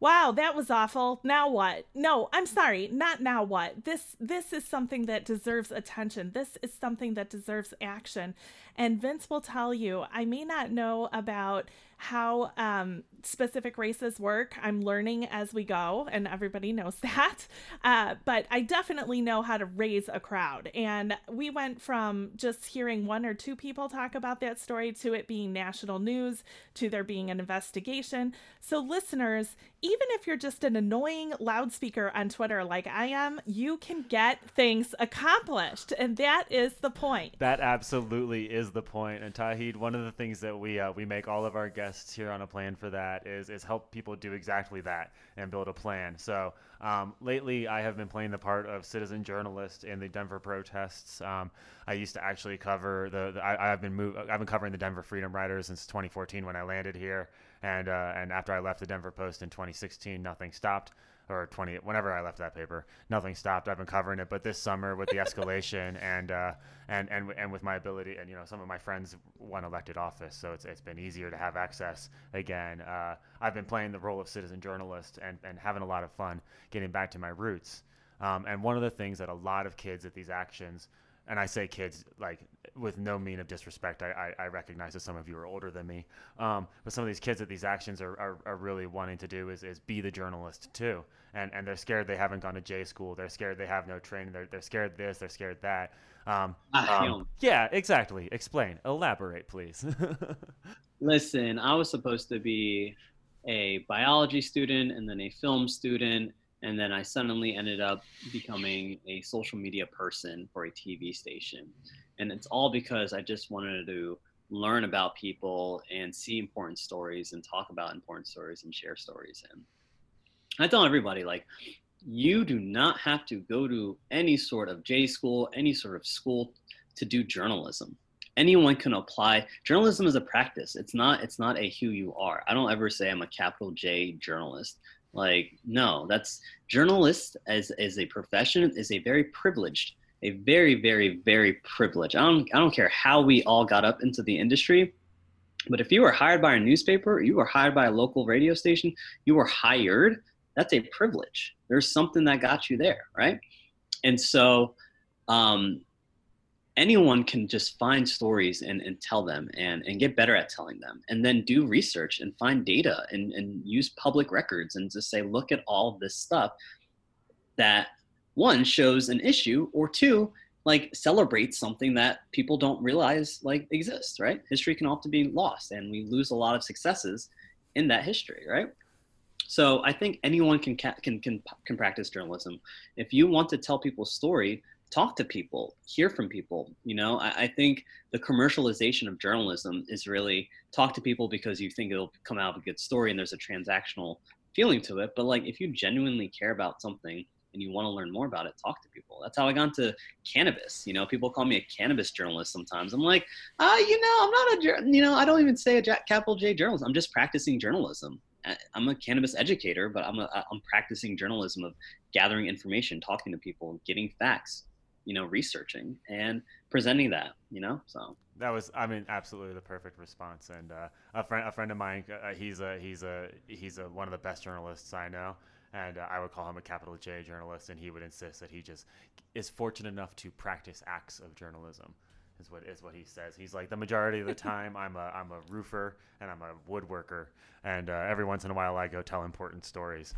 wow that was awful. Now what? No i'm sorry not now what. This this is something that deserves attention. This is something that deserves action. And vince will tell you i may not know about how um, specific races work. I'm learning as we go, and everybody knows that. Uh, but I definitely know how to raise a crowd. And we went from just hearing one or two people talk about that story to it being national news to there being an investigation. So, listeners, even if you're just an annoying loudspeaker on Twitter like I am, you can get things accomplished. And that is the point. That absolutely is the point. And Tauhid, one of the things that we uh, we make all of our guests here on a plan for that is is help people do exactly that and build a plan. So um, lately, I have been playing the part of citizen journalist in the Denver protests. Um, I used to actually cover the. the I, have been move, I've been covering the Denver Freedom Riders since 2014 when I landed here, and uh, and after I left the Denver Post in 2016, nothing stopped or 20 whenever I left that paper, nothing stopped. I've been covering it, but this summer with the escalation and uh, and and and with my ability and you know some of my friends won elected office, so it's it's been easier to have access again. Uh, I've been playing the role of citizen journalist and and having a lot of fun getting back to my roots. Um, and one of the things that a lot of kids at these actions and I say kids like with no mean of disrespect. I, I, I, recognize that some of you are older than me, um, but some of these kids at these actions are, are, are, really wanting to do is, is be the journalist too, and and they're scared they haven't gone to J school. They're scared they have no training. They're they're scared this. They're scared that. Um, um, yeah, exactly. Explain. Elaborate, please. Listen, I was supposed to be a biology student and then a film student and then I suddenly ended up becoming a social media person for a TV station. And it's all because I just wanted to learn about people and see important stories and talk about important stories and share stories. And I tell everybody, like, you do not have to go to any sort of J school, any sort of school to do journalism. Anyone can apply. Journalism is a practice. It's not. It's not a who you are. I don't ever say I'm a capital J journalist. Like, no, that's journalist as as a profession is a very privileged, a very, very, very privileged. I don't I don't care how we all got up into the industry, but if you were hired by a newspaper, you were hired by a local radio station, you were hired, that's a privilege. There's something that got you there, right? And so um, anyone can just find stories and, and tell them and, and get better at telling them and then do research and find data and, and use public records and just say look at all this stuff that one shows an issue or two like celebrates something that people don't realize like exists right history can often be lost and we lose a lot of successes in that history right so i think anyone can can can, can practice journalism if you want to tell people a story talk to people, hear from people. You know, I, I, think the commercialization of journalism is really talk to people because you think it'll come out of a good story and there's a transactional feeling to it. But like if you genuinely care about something and you want to learn more about it, talk to people. That's how I got into cannabis. You know, people call me a cannabis journalist sometimes. I'm like, uh, you know, I'm not a, you know, I don't even say a capital J journalist. I'm just practicing journalism. I'm a cannabis educator, but I'm a, I'm practicing journalism of gathering information, talking to people, getting facts, you know researching and presenting that you know so. That was i mean absolutely the perfect response. And uh, a friend a friend of mine uh, he's a he's a he's a one of the best journalists i know. And uh, i would call him a capital j journalist. And he would insist that he just is fortunate enough to practice acts of journalism is what is what he says. He's like the majority of the time I'm a I'm a roofer and I'm a woodworker, and uh, every once in a while I go tell important stories.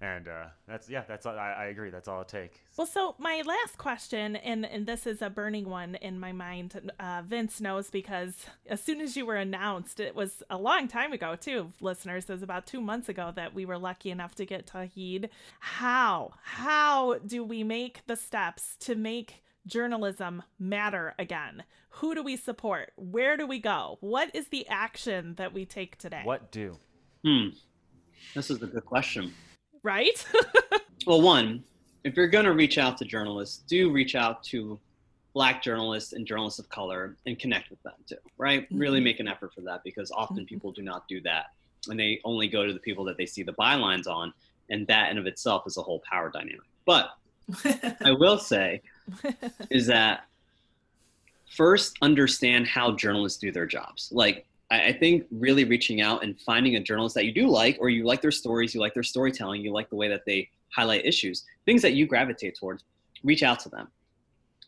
And uh, that's yeah that's I, I agree. That's all it takes. Well so my last question and and this is a burning one in my mind uh, vince knows because as soon as you were announced it was a long time ago too listeners. It was about two months ago that we were lucky enough to get Tauhid. how how do we make the steps to make journalism matter again who do we support where do we go what is the action that we take today what do hmm this is a good question right? well, one, if you're going to reach out to journalists, do reach out to black journalists and journalists of color and connect with them too, right? Mm-hmm. Really make an effort for that because often mm-hmm. people do not do that. And they only go to the people that they see the bylines on. And that in of itself is a whole power dynamic. But I will say is that first understand how journalists do their jobs. Like I, think really reaching out and finding a journalist that you do like, or you like their stories, you like their storytelling, you like the way that they highlight issues, things that you gravitate towards, reach out to them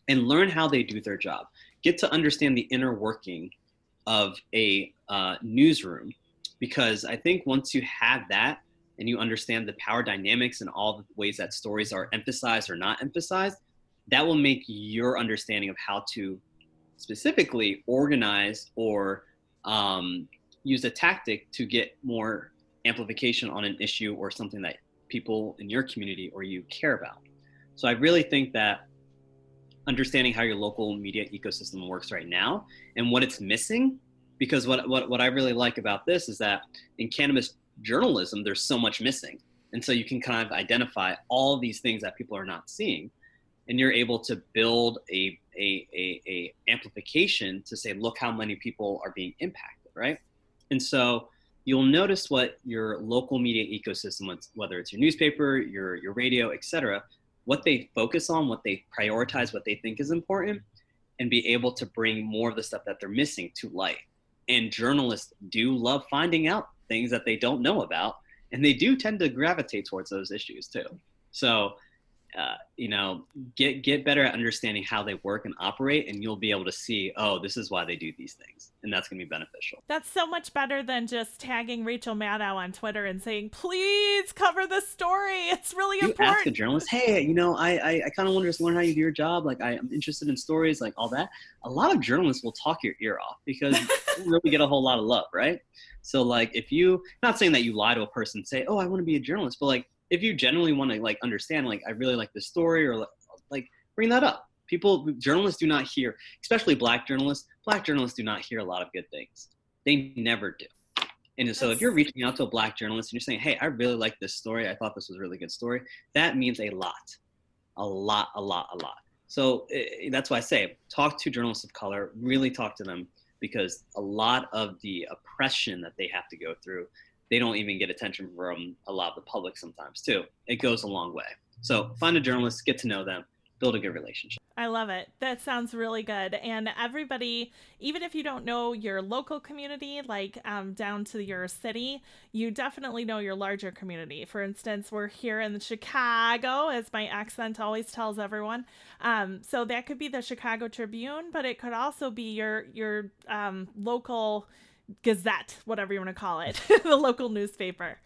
and learn how they do their job. Get to understand the inner working of a uh, newsroom because I think once you have that and you understand the power dynamics and all the ways that stories are emphasized or not emphasized, that will make your understanding of how to specifically organize or um, use a tactic to get more amplification on an issue or something that people in your community or you care about. So I really think that understanding how your local media ecosystem works right now and what it's missing because what, what, what i really like about this is that in cannabis journalism there's so much missing and so you can kind of identify all these things that people are not seeing and you're able to build a, a, a, a amplification to say look how many people are being impacted right and so you'll notice what your local media ecosystem whether it's your newspaper your, your radio etc what they focus on, what they prioritize, what they think is important, and be able to bring more of the stuff that they're missing to light. And journalists do love finding out things that they don't know about, and they do tend to gravitate towards those issues too. So uh, you know, get get better at understanding how they work and operate, and you'll be able to see, oh, this is why they do these things, and that's going to be beneficial. That's so much better than just tagging Rachel Maddow on Twitter and saying, "Please cover the story. It's really you important." Ask a journalist, "Hey, you know, I I, I kind of want to just learn how you do your job. Like, I, am interested in stories, like all that." A lot of journalists will talk your ear off because you really get a whole lot of love, right? So, like, if you, not saying that you lie to a person, say, "Oh, I want to be a journalist," but like if you generally want to like understand, like I really like this story, or like bring that up. People, journalists do not hear, especially black journalists. Black journalists do not hear a lot of good things. They never do. And so if you're reaching out to a black journalist and you're saying, "Hey, I really like this story. I thought this was a really good story," that means a lot, a lot, a lot, a lot. So eh, that's why I say talk to journalists of color. Really talk to them because a lot of the oppression that they have to go through they don't even get attention from a lot of the public sometimes too. It goes a long way. So find a journalist, get to know them, build a good relationship. I love it. That sounds really good. And everybody, even if you don't know your local community, like um, down to your city, you definitely know your larger community. For instance, we're here in Chicago, as my accent always tells everyone. Um, so that could be the Chicago Tribune, but it could also be your your um, local Gazette, whatever you want to call it, the local newspaper.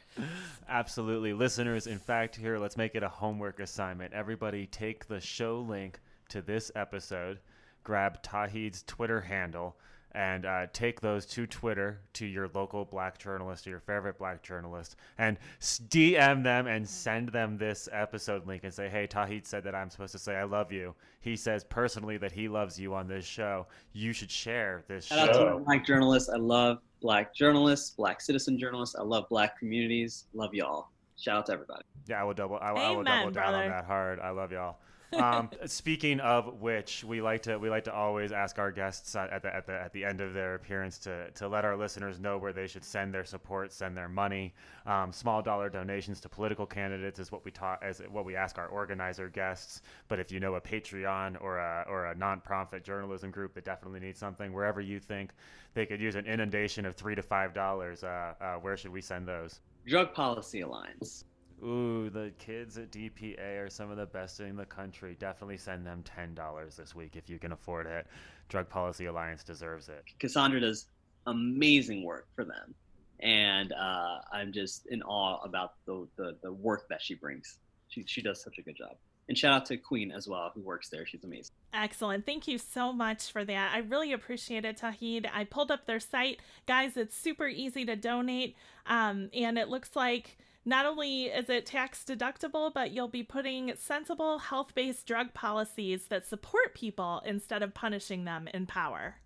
Absolutely. Listeners, in fact, here, let's make it a homework assignment. Everybody take the show link to this episode, grab Tauhid's Twitter handle, and uh, take those to Twitter to your local black journalist or your favorite black journalist and DM them and send them this episode link and say, hey, Tauhid said that I'm supposed to say I love you. He says personally that he loves you on this show. You should share this Shout show. out to black journalists. I love black journalists, black citizen journalists. I love black communities. Love y'all. Shout out to everybody. Yeah, I will double. I, I will double down on that hard. I love y'all um, speaking of which, we like to we like to always ask our guests at the at the at the end of their appearance to to let our listeners know where they should send their support, send their money. Um, small dollar donations to political candidates is what we taught as what we ask our organizer guests. But if you know a Patreon or a or a nonprofit journalism group that definitely needs something, wherever you think they could use an inundation of three to five dollars, uh, uh, where should we send those? Drug Policy Alliance. Ooh, the kids at DPA are some of the best in the country. Definitely send them ten dollars this week if you can afford it. Drug Policy Alliance deserves it. Cassandra does amazing work for them, and uh, I'm just in awe about the, the the work that she brings. She she does such a good job. And shout out to Queen as well, who works there. She's amazing. Excellent. Thank you so much for that. I really appreciate it, Tauhid. I pulled up their site. Guys, it's super easy to donate. Um, and it looks like not only is it tax deductible, but you'll be putting sensible health based drug policies that support people instead of punishing them in power.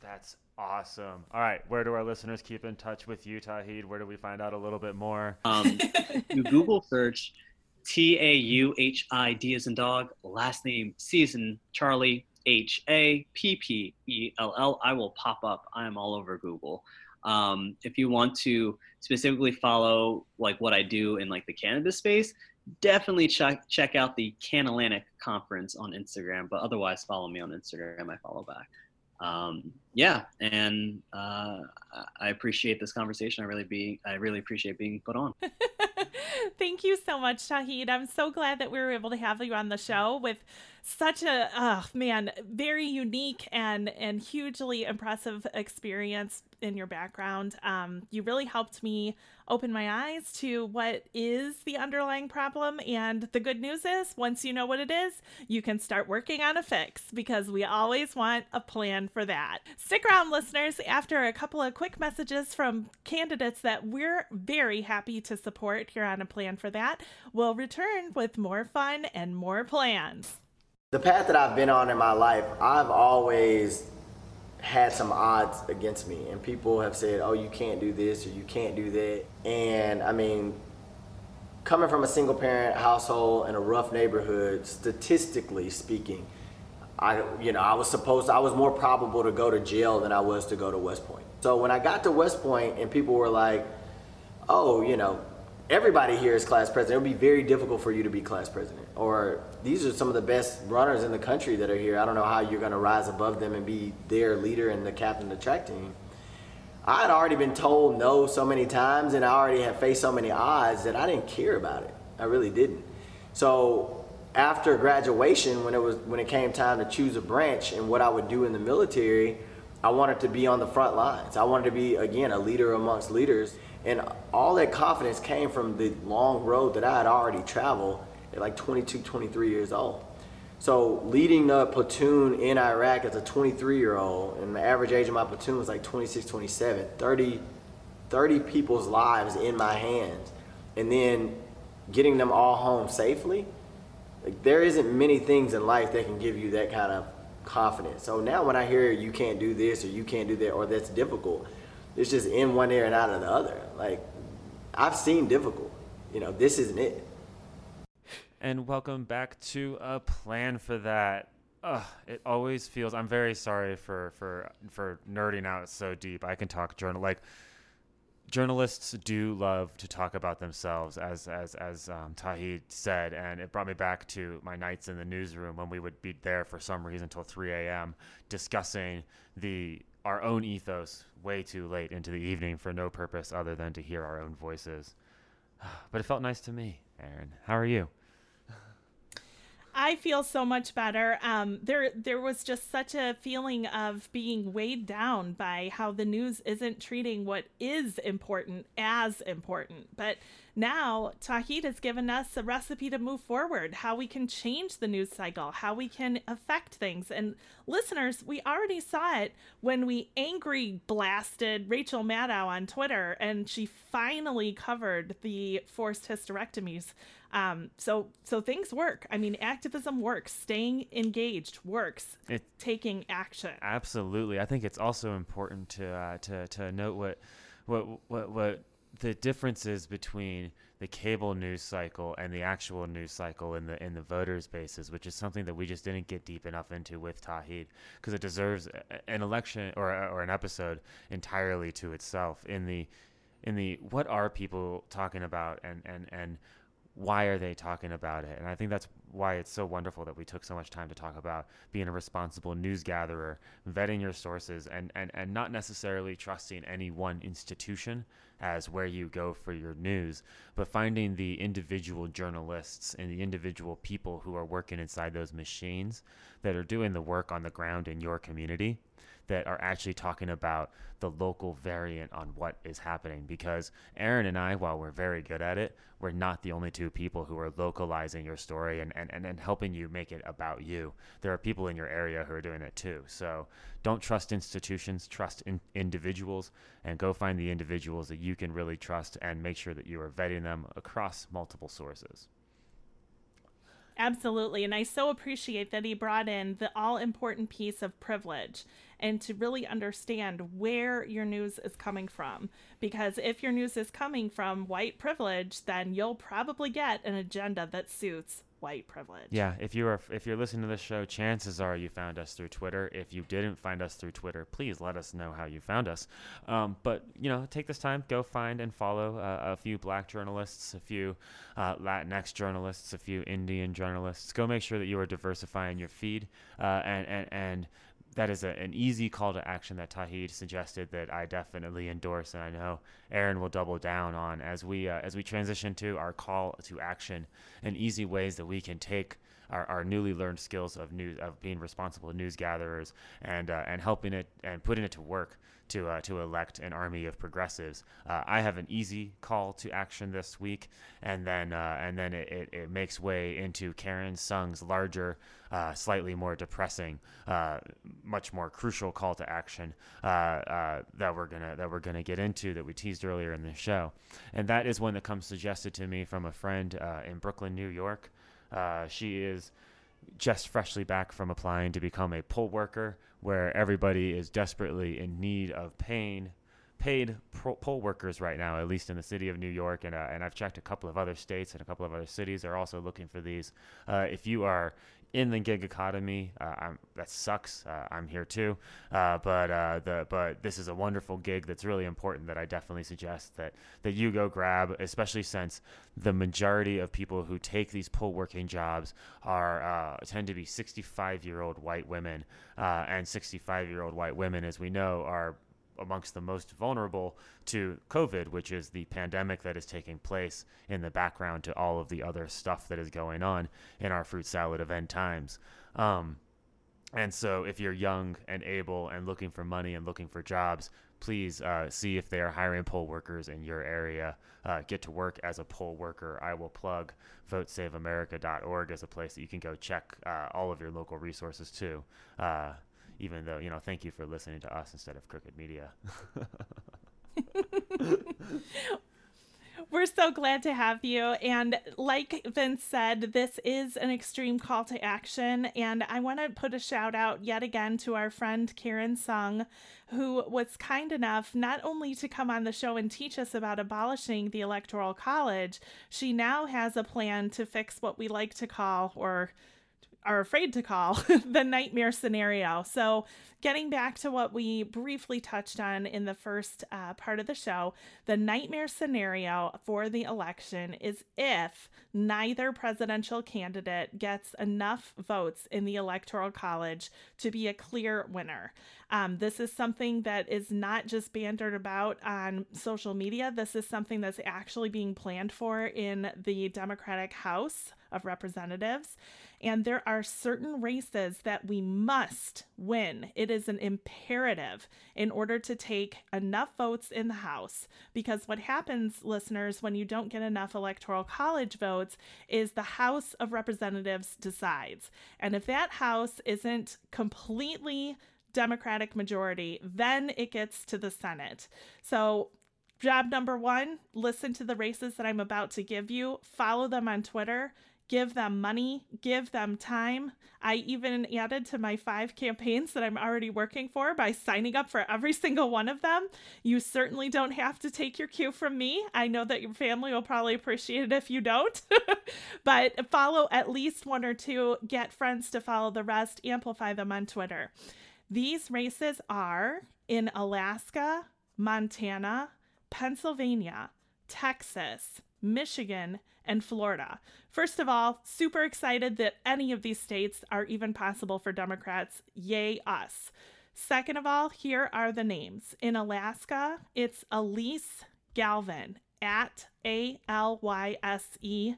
That's awesome. All right, where do our listeners keep in touch with you, Tauhid? Where do we find out a little bit more? Um, you Google search T A U H I D as in dog, last name season Charlie H A P P E L L. I will pop up. I am all over Google. Um, if you want to specifically follow like what I do in like the cannabis space, definitely check check out the Canatlantic conference on Instagram. But otherwise, follow me on Instagram. I follow back. Um, yeah, and uh, I appreciate this conversation. I really be I really appreciate being put on. Thank you so much, Tauhid. I'm so glad that we were able to have you on the show with such a oh man, very unique and and hugely impressive experience in your background. Um, you really helped me open my eyes to what is the underlying problem. And the good news is, once you know what it is, you can start working on a fix because we always want a plan for that. Stick around, listeners, after a couple of quick messages from candidates that we're very happy to support here on A Plan for That. We'll return with more fun and more plans. The path that I've been on in my life, I've always had some odds against me and people have said oh you can't do this or you can't do that and i mean coming from a single parent household in a rough neighborhood statistically speaking i you know i was supposed to, i was more probable to go to jail than i was to go to west point so when i got to west point and people were like oh you know everybody here is class president. It would be very difficult for you to be class president. Or these are some of the best runners in the country that are here. I don't know how you're going to rise above them and be their leader and the captain of the track team. I had already been told no so many times, and I already had faced so many odds that I didn't care about it. I really didn't. So after graduation, when it was when it came time to choose a branch and what I would do in the military, I wanted to be on the front lines. I wanted to be again a leader amongst leaders. And all that confidence came from the long road that I had already traveled like 22, 23 years old. So leading a platoon in Iraq as a 23 year old, and the average age of my platoon was like 26, 27, 30, 30 people's lives in my hands, and then getting them all home safely. Like, there isn't many things in life that can give you that kind of confidence. So now when I hear you can't do this or you can't do that or that's difficult, it's just in one ear and out of the other. Like I've seen difficult. You know, this isn't it. And welcome back to a plan for that. Ugh, it always feels. I'm very sorry for for for nerding out so deep. I can talk journal like journalists do love to talk about themselves, as as as um, Tauhid said, and it brought me back to my nights in the newsroom when we would be there for some reason until 3 a.m. discussing the our own ethos way too late into the evening for no purpose other than to hear our own voices. But it felt nice to me, Erin. How are you? I feel so much better. Um, there, there was just such a feeling of being weighed down by how the news isn't treating what is important as important. But now Tauhid has given us a recipe to move forward, how we can change the news cycle, how we can affect things. And listeners, we already saw it when we angry blasted Rachel Maddow on Twitter, and she finally covered the forced hysterectomies. Um, so so things work. I mean, activism works. Staying engaged works. It, taking action. Absolutely. I think it's also important to uh, to to note what what what what the differences between the cable news cycle and the actual news cycle in the in the voters bases, which is something that we just didn't get deep enough into with Tauhid, because it deserves an election or or an episode entirely to itself. In the in the what are people talking about and and and why are they talking about it? And I think that's why it's so wonderful that we took so much time to talk about being a responsible news gatherer, vetting your sources, and, and, and not necessarily trusting any one institution as where you go for your news, but finding the individual journalists and the individual people who are working inside those machines that are doing the work on the ground in your community that are actually talking about the local variant on what is happening. Because Erin and I, while we're very good at it, we're not the only two people who are localizing your story and, and, and, and helping you make it about you. There are people in your area who are doing it too. So don't trust institutions, trust in individuals, and go find the individuals that you can really trust and make sure that you are vetting them across multiple sources. Absolutely. And I so appreciate that he brought in the all important piece of privilege and to really understand where your news is coming from. Because if your news is coming from white privilege, then you'll probably get an agenda that suits white privilege. Yeah, if you are if you're listening to this show, chances are you found us through Twitter. If you didn't find us through Twitter, please let us know how you found us. Um, but you know, take this time, go find and follow uh, a few Black journalists, a few uh, Latinx journalists, a few Indian journalists. Go make sure that you are diversifying your feed uh, and and and that is a, an easy call to action that Tauhid suggested that I definitely endorse, and I know Erin will double down on as we uh, as we transition to our call to action and easy ways that we can take our, our newly learned skills of news of being responsible news gatherers and uh, and helping it and putting it to work to uh, to elect an army of progressives. Uh, I have an easy call to action this week, and then uh, and then it, it, it, makes way into Karen Sung's larger, uh, slightly more depressing, uh, much more crucial call to action uh, that we're gonna that we're gonna get into that we teased earlier in the show, and that is one that comes suggested to me from a friend in Brooklyn, New York. she is just freshly back from applying to become a poll worker, where everybody is desperately in need of paying paid poll workers right now, at least in the city of New York, and uh, and I've checked a couple of other states and a couple of other cities are also looking for these. Uh, if you are in the gig economy. Uh, that sucks. Uh, I'm here too, uh, but uh, the but this is a wonderful gig that's really important. That I definitely suggest that that you go grab, especially since the majority of people who take these poll working jobs are uh, tend to be 65 year old white women, uh, and 65 year old white women, as we know, are amongst the most vulnerable to COVID, which is the pandemic that is taking place in the background to all of the other stuff that is going on in our fruit salad of end times. Um, and so, if you're young and able and looking for money and looking for jobs, please uh, see if they are hiring poll workers in your area. Uh, get to work as a poll worker. I will plug votesaveamerica.org as a place that you can go check uh, all of your local resources too. Even though you know thank you for listening to us instead of crooked media We're so glad to have you. And like Vince said, this is an extreme call to action. And I want to put a shout out yet again to our friend Karen Sung, who was kind enough not only to come on the show and teach us about abolishing the Electoral College, she now has a plan to fix what we like to call, or are afraid to call the nightmare scenario. So, getting back to what we briefly touched on in the first uh, part of the show, the nightmare scenario for the election is if neither presidential candidate gets enough votes in the Electoral College to be a clear winner. Um, this is something that is not just bantered about on social media, this is something that's actually being planned for in the Democratic House of Representatives. And there are certain races that we must win. It is an imperative in order to take enough votes in the House. Because what happens, listeners, when you don't get enough electoral college votes is the House of Representatives decides. And if that House isn't completely Democratic majority, then it gets to the Senate. So Job number one listen to the races that I'm about to give you, follow them on Twitter, give them money, give them time. I even added to my five campaigns that I'm already working for by signing up for every single one of them. You certainly don't have to take your cue from me. I know that your family will probably appreciate it if you don't, but follow at least one or two, get friends to follow the rest, amplify them on Twitter. These races are in Alaska, Montana, Pennsylvania, Texas, Michigan, and Florida. First of all, super excited that any of these states are even possible for Democrats. Yay, us. Second of all, here are the names. In Alaska, it's Alyse Galvin at A L Y S E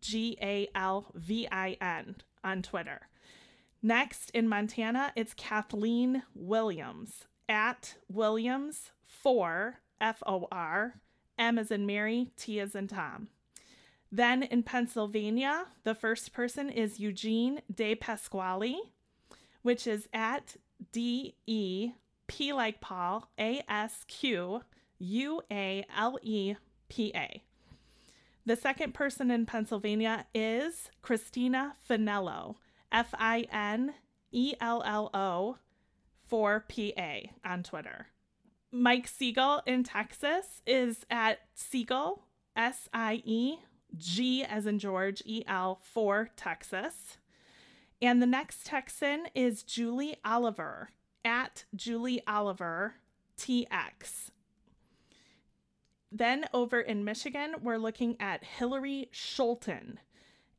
G A L V I N on Twitter. Next, in Montana, it's Kathleen Williams at Williams for F O R M as in Mary, T as in Tom. Then in Pennsylvania, the first person is Eugene De Pasquale, which is at D E P like Paul, A S Q U A L E P A. The second person in Pennsylvania is Christina Finello, F I N E L L O 4 P A on Twitter. Mike Siegel in Texas is at Siegel, S I E G as in George, E L for Texas. And the next Texan is Julie Oliver at Julie Oliver TX. Then over in Michigan, we're looking at Hillary Scholten,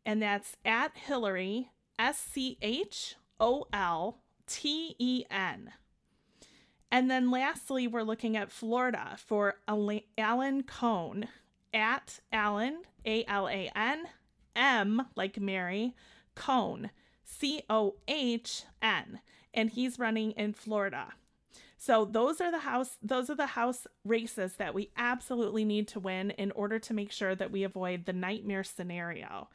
and that's at Hillary, S C H O L T E N. And then lastly, we're looking at Florida for Alan Cohn at Alan, A L A N, M like Mary, Cohn, C O H N, and he's running in Florida. So those are the house those are the house races that we absolutely need to win in order to make sure that we avoid the nightmare scenario.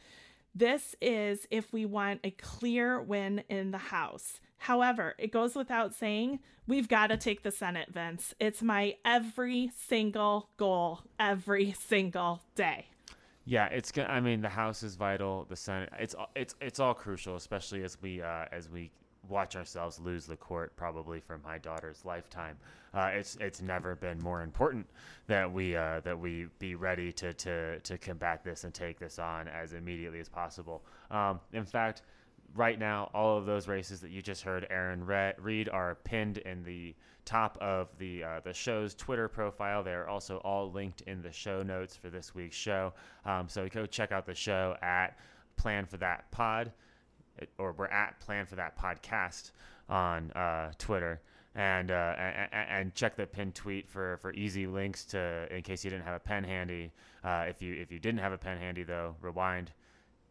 This is if we want a clear win in the House. However, it goes without saying, we've got to take the Senate, Vince. It's my every single goal, every single day. Yeah, it's good. I mean, the House is vital. The Senate, it's it's it's all crucial, especially as we uh, as we watch ourselves lose the court probably for my daughter's lifetime. Uh, it's it's never been more important that we uh, that we be ready to, to to combat this and take this on as immediately as possible. Um, in fact, right now, all of those races that you just heard Erin read are pinned in the top of the uh, the show's Twitter profile. They're also all linked in the show notes for this week's show. Um, so go check out the show at Plan for That Pod or we're at Plan for That podcast on uh, Twitter. And, uh, and, check the pinned tweet for, for easy links to in case you didn't have a pen handy. Uh, if you if you didn't have a pen handy though, rewind,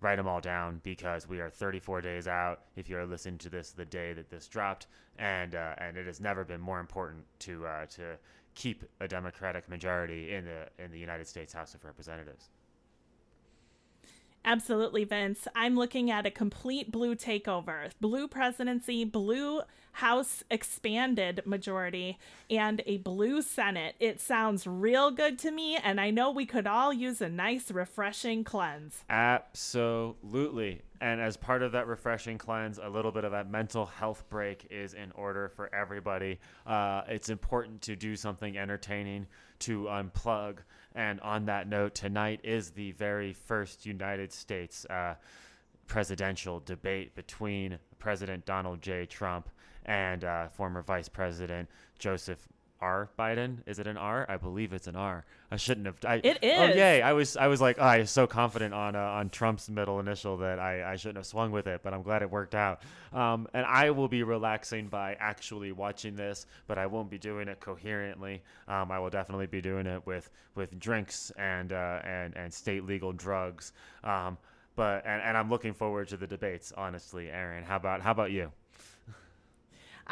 write them all down because we are 34 days out. If you are listening to this the day that this dropped, and uh, and it has never been more important to uh, to keep a Democratic majority in the in the United States House of Representatives. Absolutely, Vince. I'm looking at a complete blue takeover, blue presidency, blue House expanded majority, and a blue Senate. It sounds real good to me, and I know we could all use a nice, refreshing cleanse. Absolutely. And as part of that refreshing cleanse, a little bit of that mental health break is in order for everybody. Uh, it's important to do something entertaining, to unplug. And on that note, tonight is the very first United States uh, presidential debate between President Donald J. Trump and uh, former Vice President Joseph R. Biden. Is it an R? I believe it's an R. I shouldn't have. I, it is. Oh yay! I was I was like, oh, I was so confident on uh, on Trump's middle initial that I, I shouldn't have swung with it, but I'm glad it worked out. Um, and I will be relaxing by actually watching this, but I won't be doing it coherently. Um, I will definitely be doing it with with drinks and uh, and and state legal drugs. Um, but and, and I'm looking forward to the debates. Honestly, Erin, how about how about you?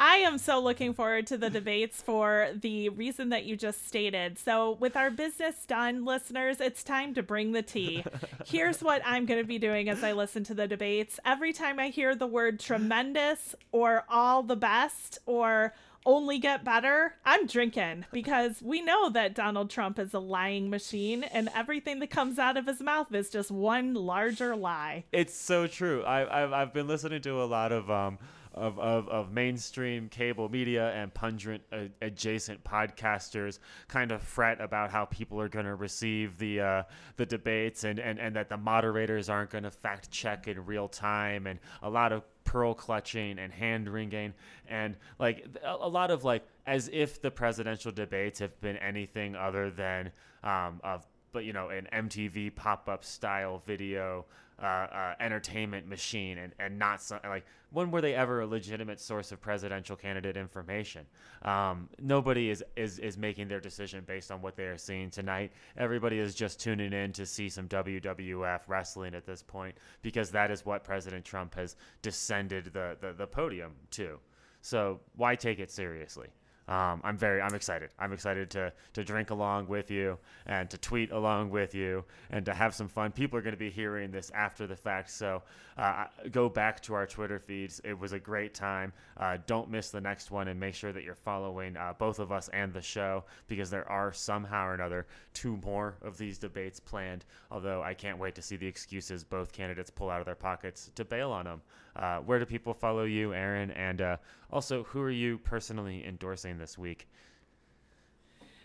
I am so looking forward to the debates for the reason that you just stated. So, with our business done, listeners, it's time to bring the tea. Here's what I'm going to be doing as I listen to the debates. Every time I hear the word tremendous or all the best or only get better, I'm drinking because we know that Donald Trump is a lying machine and everything that comes out of his mouth is just one larger lie. It's so true. I, I've, I've been listening to a lot of. Um, of, of, of mainstream cable media and pungent uh, adjacent podcasters kind of fret about how people are going to receive the uh, the debates and, and, and that the moderators aren't going to fact check in real time and a lot of pearl clutching and hand wringing. And like a, lot of like as if the presidential debates have been anything other than um, of but you know an MTV pop-up style video uh, uh, entertainment machine and, and not like when were they ever a legitimate source of presidential candidate information? Um, nobody is, is is making their decision based on what they are seeing tonight. Everybody is just tuning in to see some WWF wrestling at this point because that is what President Trump has descended the, the, the podium to. So why take it seriously? Um, I'm very I'm excited. I'm excited to to drink along with you and to tweet along with you and to have some fun. People are going to be hearing this after the fact, so uh, go back to our Twitter feeds. It was a great time. Uh, don't miss the next one and make sure that you're following uh, both of us and the show because there are somehow or another two more of these debates planned. Although I can't wait to see the excuses both candidates pull out of their pockets to bail on them. Uh, where do people follow you, Erin? And uh, also, who are you personally endorsing this week?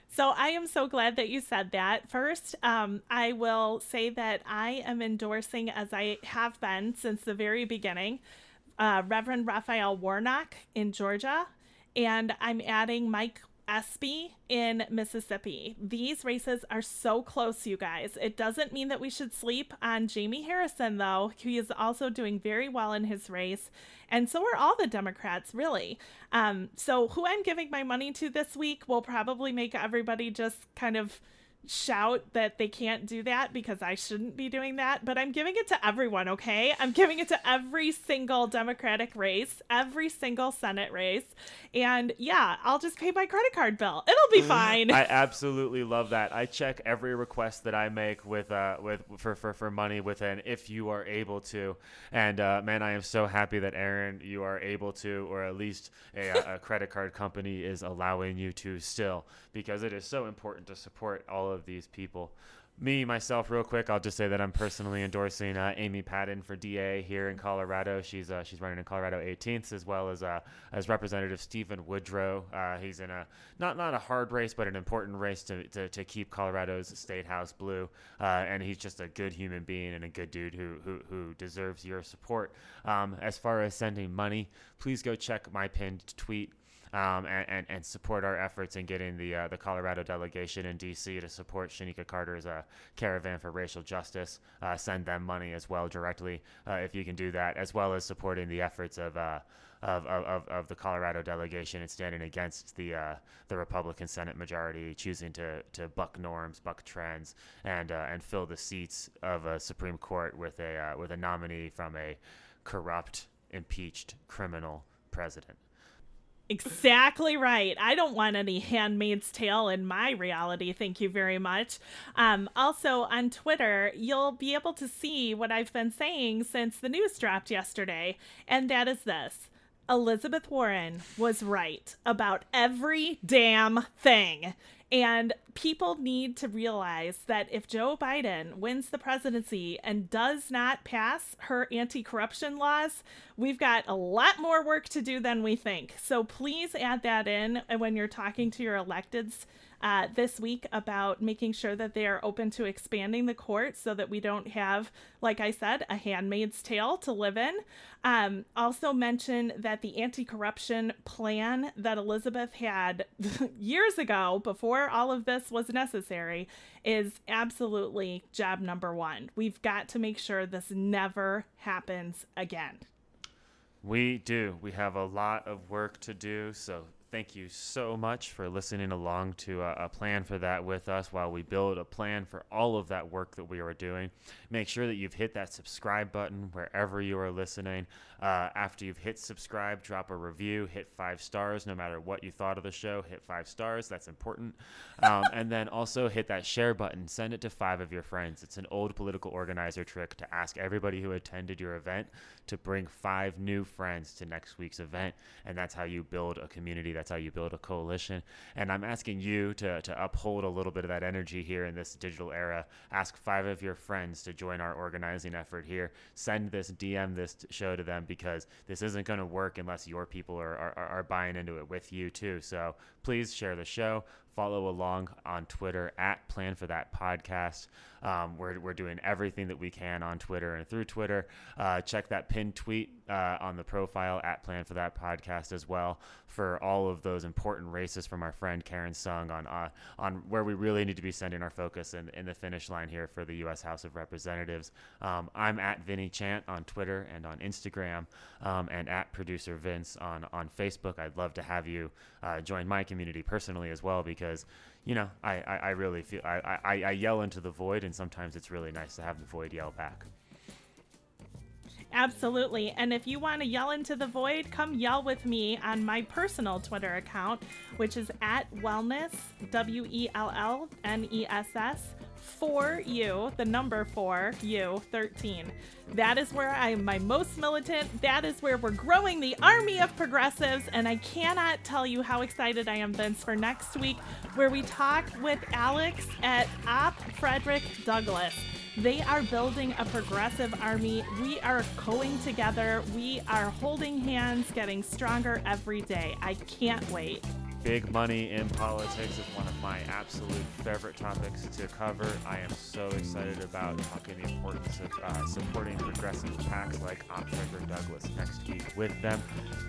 So I am so glad that you said that. First, um, I will say that I am endorsing, as I have been since the very beginning, uh, Reverend Raphael Warnock in Georgia, and I'm adding Mike Espy in Mississippi. These races are so close, you guys. It doesn't mean that we should sleep on Jamie Harrison, though. He is also doing very well in his race. And so are all the Democrats, really. Um, so, who I'm giving my money to this week will probably make everybody just kind of shout that they can't do that because I shouldn't be doing that, but I'm giving it to everyone, okay? I'm giving it to every single Democratic race, every single Senate race. And yeah, I'll just pay my credit card bill. It'll be fine. I absolutely love that. I check every request that I make with uh with for for, for money with an if you are able to. And uh, man, I am so happy that Erin you are able to or at least a, a credit card company is allowing you to still because it is so important to support all of these people. Me myself, real quick, I'll just say that I'm personally endorsing uh, Amy Padden for DA here in Colorado. She's uh, she's running in Colorado 18th, as well as uh, as Representative Steven Woodrow. Uh, he's in a not not a hard race, but an important race to, to, to keep Colorado's state house blue. Uh, and he's just a good human being and a good dude who who, who deserves your support. Um, as far as sending money, please go check my pinned tweet um, and, and, and, support our efforts in getting the uh, the Colorado delegation in D.C. to support Shanika Carter's uh, caravan for racial justice. Uh, send them money as well directly uh, if you can do that, as well as supporting the efforts of. Uh, of, of, of the Colorado delegation and standing against the uh, the Republican Senate majority, choosing to, to buck norms, buck trends, and and fill the seats of a Supreme Court with a with a nominee from a corrupt, impeached criminal president. Exactly right. I don't want any handmaid's tale in my reality. Thank you very much. Um, also, on Twitter, you'll be able to see what I've been saying since the news dropped yesterday, and that is this Elizabeth Warren was right about every damn thing. And people need to realize that if Joe Biden wins the presidency and does not pass her anti corruption laws, we've got a lot more work to do than we think. So please add that in when you're talking to your electeds uh, this week about making sure that they are open to expanding the court so that we don't have, like I said, a handmaid's tale to live in. Um, also, mention that the anti corruption plan that Elizabeth had years ago, before all of this was necessary, is absolutely job number one. We've got to make sure this never happens again. We do. We have a lot of work to do. So thank you so much for listening along to a, a, plan for that with us while we build a plan for all of that work that we are doing. Make sure that you've hit that subscribe button wherever you are listening. Uh, after you've hit subscribe, drop a review, hit five stars, no matter what you thought of the show, hit five stars. That's important. Um, and then also hit that share button, send it to five of your friends. It's an old political organizer trick to ask everybody who attended your event to bring five new friends to next week's event. And that's how you build a community that's how you build a coalition. And I'm asking you to, to uphold a little bit of that energy here in this digital era. Ask five of your friends to join our organizing effort here. Send this, DM this show to them because this isn't going to work unless your people are, are, are buying into it with you too. So please share the show follow along on Twitter at Plan for That Podcast. Um, we're, we're doing everything that we can on Twitter and through Twitter. Uh, check that pinned tweet uh, on the profile at Plan for That Podcast as well for all of those important races from our friend Karen Sung on uh, on where we really need to be sending our focus in, in the finish line here for the U.S. House of Representatives. Um, I'm at Vinny Chant on Twitter and on Instagram, um, and at Producer Vince on on Facebook. I'd love to have you uh, join my community personally as well because you know, I, I, I really feel I, I, I yell into the void, and sometimes it's really nice to have the void yell back. Absolutely. And if you want to yell into the void, come yell with me on my personal Twitter account, which is at wellness, W E L L N E S S, for you, the number for you, 13. That is where I am my most militant. That is where we're growing the army of progressives. And I cannot tell you how excited I am, Vince, for next week, where we talk with Alex at Op Frederick Douglass. They are building a progressive army. We are going together. We are holding hands, getting stronger every day. I can't wait. Big money in politics is one of my absolute favorite topics to cover. I am so excited about talking the importance of uh, supporting progressive PACs like Op Frederick Douglass next week with them.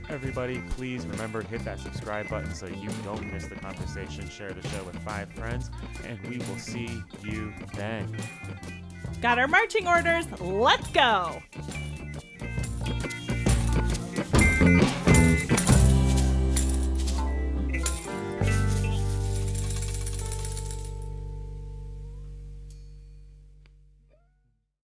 Everybody, please remember to hit that subscribe button so you don't miss the conversation. Share the show with five friends, and we will see you then. Got our marching orders. Let's go.